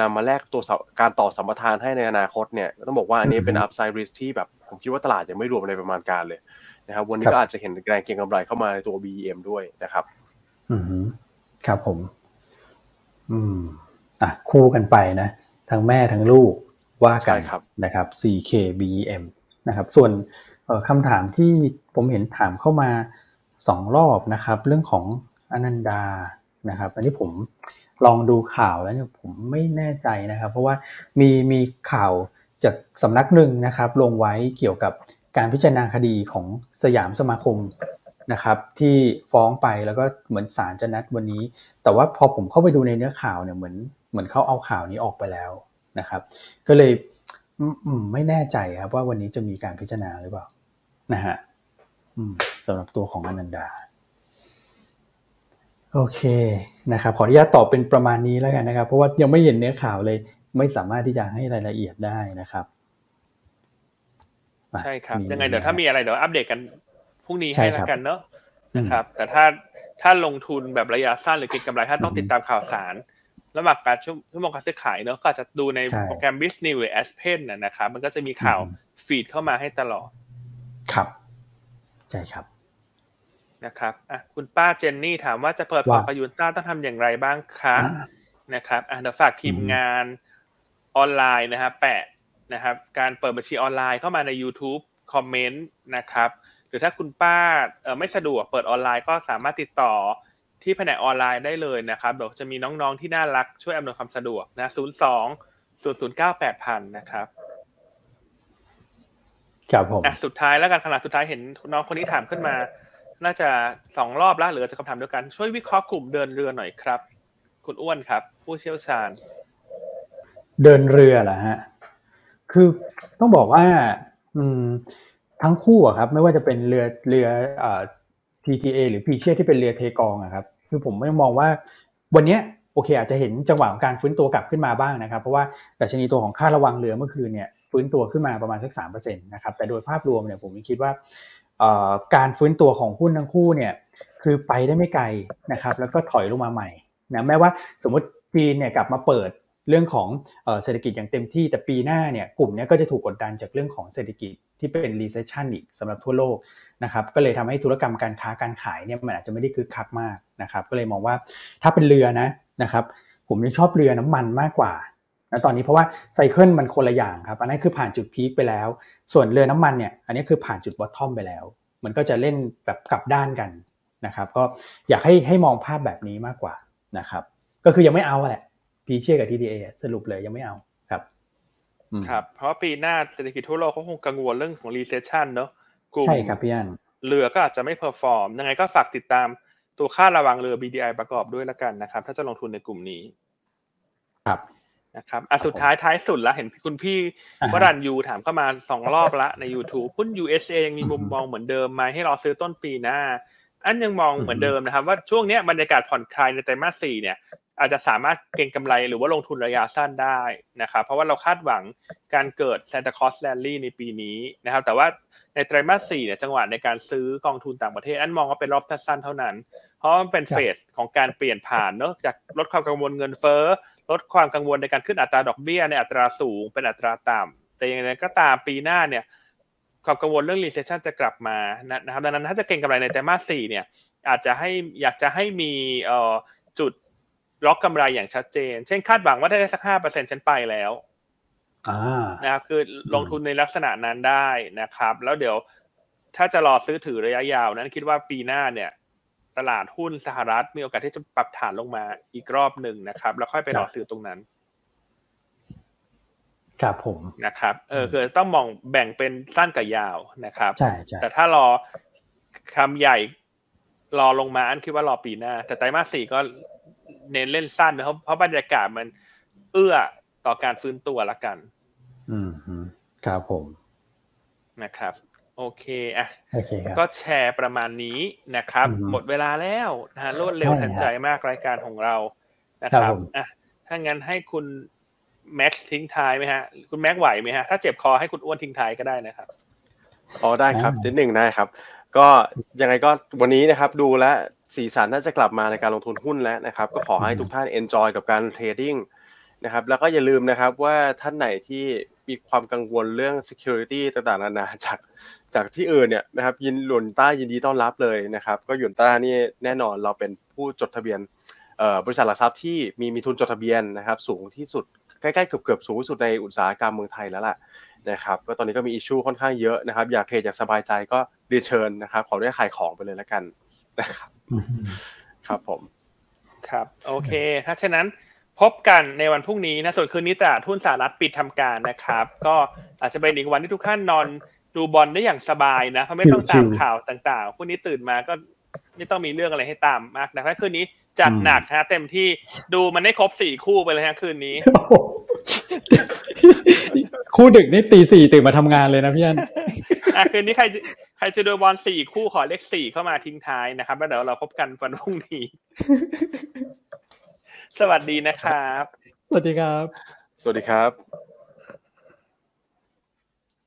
นำมาแลกตัวการต่อสัมปทานให้ในอนาคตเนี่ยต้องบอกว่าอันนี้เป็นอัพไซด์ริสที่แบบผมคิดว่าตลาดยังไม่รวมในประมาณการเลยนะครับ วันนี้ก็อาจจะเห็นแรงเก็งกำไรเข้ามาในตัว BEM ด้วยนะครับ อืมครับผม อืมอะคู่กันไปนะทั้งแม่ทั้งลูกว่ากันนะครับ 4K BEM นะครับ ส่วนคำถามที่ผมเห็นถามเข้ามาสองรอบนะครับ เรื่องของอนันดานะครับ อันนี้ผมลองดูข่าวแล้วเนี่ยผมไม่แน่ใจนะครับ เพราะว่ามีมีข่าวจากสำนักหนึ่งนะครับ ลงไว้เกี่ยวกับการพิจารณาคดีของสยามสมาคม นะครับที่ฟ้องไปแล้วก็เหมือนศาลจะนัดวันนี้ แต่ว่าพอผมเข้าไปดูในเนื้อข่าวเนี่ยเหมือนเหมือนเขาเอาข่าวนี้ออกไปแล้วนะครับ ก็เลยไม่แน่ใจครับว่าวันนี้จะมีการพิจารณาหรือเปล่านะฮะสำหรับตัวของอนันดา โอเคนะครับขออนุญาตตอบเป็นประมาณนี้แล้วกันนะครับ เพราะว่ายังไม่เห็นเนื้อข่าวเลย ไม่สามารถที่จะให้รายละเอียดได้นะครับใช่ครับยังไงเดี๋ยวถ้ามีอะไรเดี๋ยวอัปเดตกัน พรุ่งนี้ให้แล้วกันเนาะนะครับ แต่ถ้าถ้าลงทุนแบบระยะสั้นหรือเก็งกำไรถ้าต้องติดตามข่าวสารระหว่างการชั่วโมงการซื้อขายเนาะก็จะดูในโปรแกรม b u s i n e s หรือ Aspen นะครับมันก็จะมีข่าว feed เข้ามาให้ตลอด ครับ ใช่ครับนะครับอะคุณป้าเจนนี่ถามว่าจะเปิดพอร์ตกับหยวนต้าต้องทำอย่างไรบ้างคะนะครับอะเดี๋ยวฝากทีมงานออนไลน์นะครับแปะนะครับ การเปิดบัญชีออนไลน์เข้ามาใน YouTube comment นะครับ หรือถ้าคุณป้าเออไม่สะดวกเปิดออนไลน์ก็สามารถติดต่อที่แผนกออนไลน์ได้เลยนะครับเดี๋ยวจะมีน้องๆที่น่ารักช่วยอำนวยความสะดวกนะ02 009 8000นะครับครับผมอะสุดท้ายแล้วกันขนาดสุดท้ายเห็นน้องคนนี้ถามขึ้นมา น่าจะสองรอบแล้วหรือจะคำถามเดียวกันช่วยวิเคราะห์กลุ่มเดินเรือหน่อยครับ คุณอ้วนครับ ผู้เชี่ยวชาญ เดินเรือเหรอฮะ คือต้องบอกว่า อืม ทั้งคู่อะครับ ไม่ว่าจะเป็นเรือเรือเอ่อ PTA หรือพีเชียที่เป็นเรือเทกองอะครับ คือผมไม่มองว่าวันนี้โอเค อาจจะเห็นจังหวะของการฟื้นตัวกลับขึ้นมาบ้างนะครับ เพราะว่าดัชนีตัวของค่าระวังเรือเมื่อคืนเนี่ยฟื้นตัวขึ้นมาประมาณสักสามเปอร์เซ็นต์นะครับแต่โดยภาพรวมเนี่ยผมคิดว่าการฟื้นตัวของหุ้นทั้งคู่เนี่ยคือไปได้ไม่ไกลนะครับแล้วก็ถอยลงมาใหม่นะแม้ว่าสมมติจีนเนี่ยกลับมาเปิด เรื่องของเศรษฐกิจอย่างเต็มที่แต่ปีหน้าเนี่ยกลุ่มนี้ก็จะถูกกดดันจากเรื่องของเศรษฐกิจที่เป็น recession อีกสำหรับทั่วโลกนะครับก็เลยทำให้ธุรกรรมการค้าการขายเนี่ยมันอาจจะไม่ได้คึกคักมากนะครับก็เลยมองว่าถ้าเป็นเรือนะนะครับผมยังชอบเรือน้ำมันมากกว่านะตอนนี้เพราะว่า cycle มันคนละอย่างครับอันนั้นคือผ่านจุด peak ไปแล้ว ส่วนเรือน้ำมันเนี่ยอันนี้คือผ่านจุด bottom ไปแล้ว มันก็จะเล่นแบบกลับด้านกันนะครับก็อยากให้ให้มองภาพแบบนี้มากกว่านะครับก็คือยังไม่เอาแหละ PSL กับ TTAสรุปเลยยังไม่เอาครับครับ เพราะปีหน้าเศรษฐกิจทั่วโลกเขาคงกังวลเรื่องของ recession เนอะใช่ครับพี่อันเรือก็อาจจะไม่ perform ยังไงก็ฝากติดตามตัวค่าระวังเรือ BDI ประกอบด้วยแล้วกันนะครับ ถ้าจะลงทุนในกลุ่มนี้ครับนะครับอะสุดท้ายท้ายสุดแล้วเห็นคุณพี่วรัญญูถามเข้ามาสองรอบละใน YouTube หุ้น USA ยังมีมุมมองเหมือนเดิมไหมให้รอซื้อต้นปีหน้า อันยังมองเหมือนเดิมนะครับ ว่าช่วงนี้บรรยากาศผ่อนคลายในไตรมาสสี่เนี่ย อาจจะสามารถเก็งกำไรหรือว่าลงทุนระยะสั้นได้นะครับเพราะว่าเราคาดหวังการเกิด Santa Claus Rally ในปีนี้นะครับ แต่ว่าในไตรมาสสี่เนี่ยจังหวะในการซื้อกองทุนต่างประเทศ อันมองว่าเป็นรอบสั้นเท่านั้น เพราะมันเป็นเฟสของการเปลี่ยนผ่านเนอะจากลดความกังวลเงินเฟ้อลดความกังวลในการขึ้นอัตราดอกเบี้ยในอัตราสูง เป็นอัตราต่ำแต่อย่างไรก็ตามปีหน้าเนี่ยความกังวลเรื่อง recession จะกลับมานะครับดังนั้นถ้าจะเก็งกำไรในไตรมาสสี่เนี่ยอาจจะให้อยากจะให้มีจุด ล็อกกำไรอย่างชัดเจน เช่นคาดหวังว่าได้สักห้าเปอร์เซ็นฉันไปแล้วนะครับคือลงทุนในลักษณะนั้นได้นะครับ แล้วเดี๋ยวถ้าจะรอซื้อถือระยะยาว นั้นคิดว่าปีหน้าเนี่ย ตลาดหุ้นสหรัฐมีโอกาสที่จะปรับฐานลงมาอีกรอบหนึ่งนะครับ แล้วค่อยไปรอซื้อตรงนั้น ครับผมนะครับ เออคือต้องมองแบ่งเป็นสั้นกับยาวนะครับใช่ใช่แต่ถ้ารอคำใหญ่รอลงมาอันคิดว่ารอปีหน้า แต่ไตรมาสสี่ก็ เน้นเล่นสั้นเพราะเพราะบรรยากาศมัน เอื้อต่อการฟื้นตัวละกัน อืมครับผมนะครับ โอเคอะโอเคก็แชร์ประมาณนี้นะครับ หมดเวลาแล้วนะฮะรวดเร็วทันใจมากรายการของเรานะครับอะถ้างั้นให้คุณแม็กซ์ทิ้งท้ายไหมฮะ คุณแม็กไหวไหมฮะ ถ้าเจ็บคอให้คุณอ้วนทิ้งท้ายก็ได้นะครับอ๋อได้ครับนิดหนึ่งได้ครับ ก็ยังไงก็วันนี้นะครับดูแล้วสีสันน่าจะกลับมาในการลงทุนหุ้นแล้วนะครับ ก็ขอให้ทุกท่าน enjoy กับการ trading นะครับ แล้วก็อย่าลืมนะครับว่าท่านไหนที่มีความกังวลเรื่อง security ต่างๆนานาจากจากที่อื่นเนี่ยนะครับ ยินหลุนต้ายินดีต้อนรับเลยนะครับ ก็หยวนต้านี่แน่นอนเราเป็นผู้จดทะเบียนบริษัทหลักทรัพย์ที่มีมีทุนจดทะเบียนนะครับ สูงที่สุดใกล้ๆเกือบๆสูงที่สุดในอุตสาหกรรมเมืองไทยแล้วล่ะนะครับก็ตอนนี้ก็มีอิชชูค่อนข้างเยอะนะครับ อยากเทรดอยากสบายใจก็ รียนเชิญนะครับขอได้ขายของไปเลยแล้วกันนะครับครับผมครับ โอเค ถ้าเช่นนั้นพบกันในวันพรุ่งนี้นะส่วนคืนนี้ตลาดทุนสหรัฐปิดทำการนะครับ ก็อาจจะเป็นอีกวันที่ทุกท่านนอนดูบอลได้อย่างสบายนะเพราะไม่ต้องตามข่าวต่างๆพรุ่งนี้ตื่นมาก็ไม่ต้องมีเรื่องอะไรให้ตามมากนะเพราะคืนนี้ จัดหนักฮะเต็มที่ดูมันได้ครบสี่คู่ไปเลยฮะคืนนี้ คู่ดึกนี่ตีสี่ตื่นมาทำงานเลยนะพี่อันอะคืนนี้ใครใครจะดูบอลสี่คู่ขอเลขสี่เข้ามาทิ้งท้ายนะครับ แล้วเดี๋ยวเราพบกันวันพรุ่งนี้ สวัสดีนะครับ สวัสดีครับ สวัสดีครับ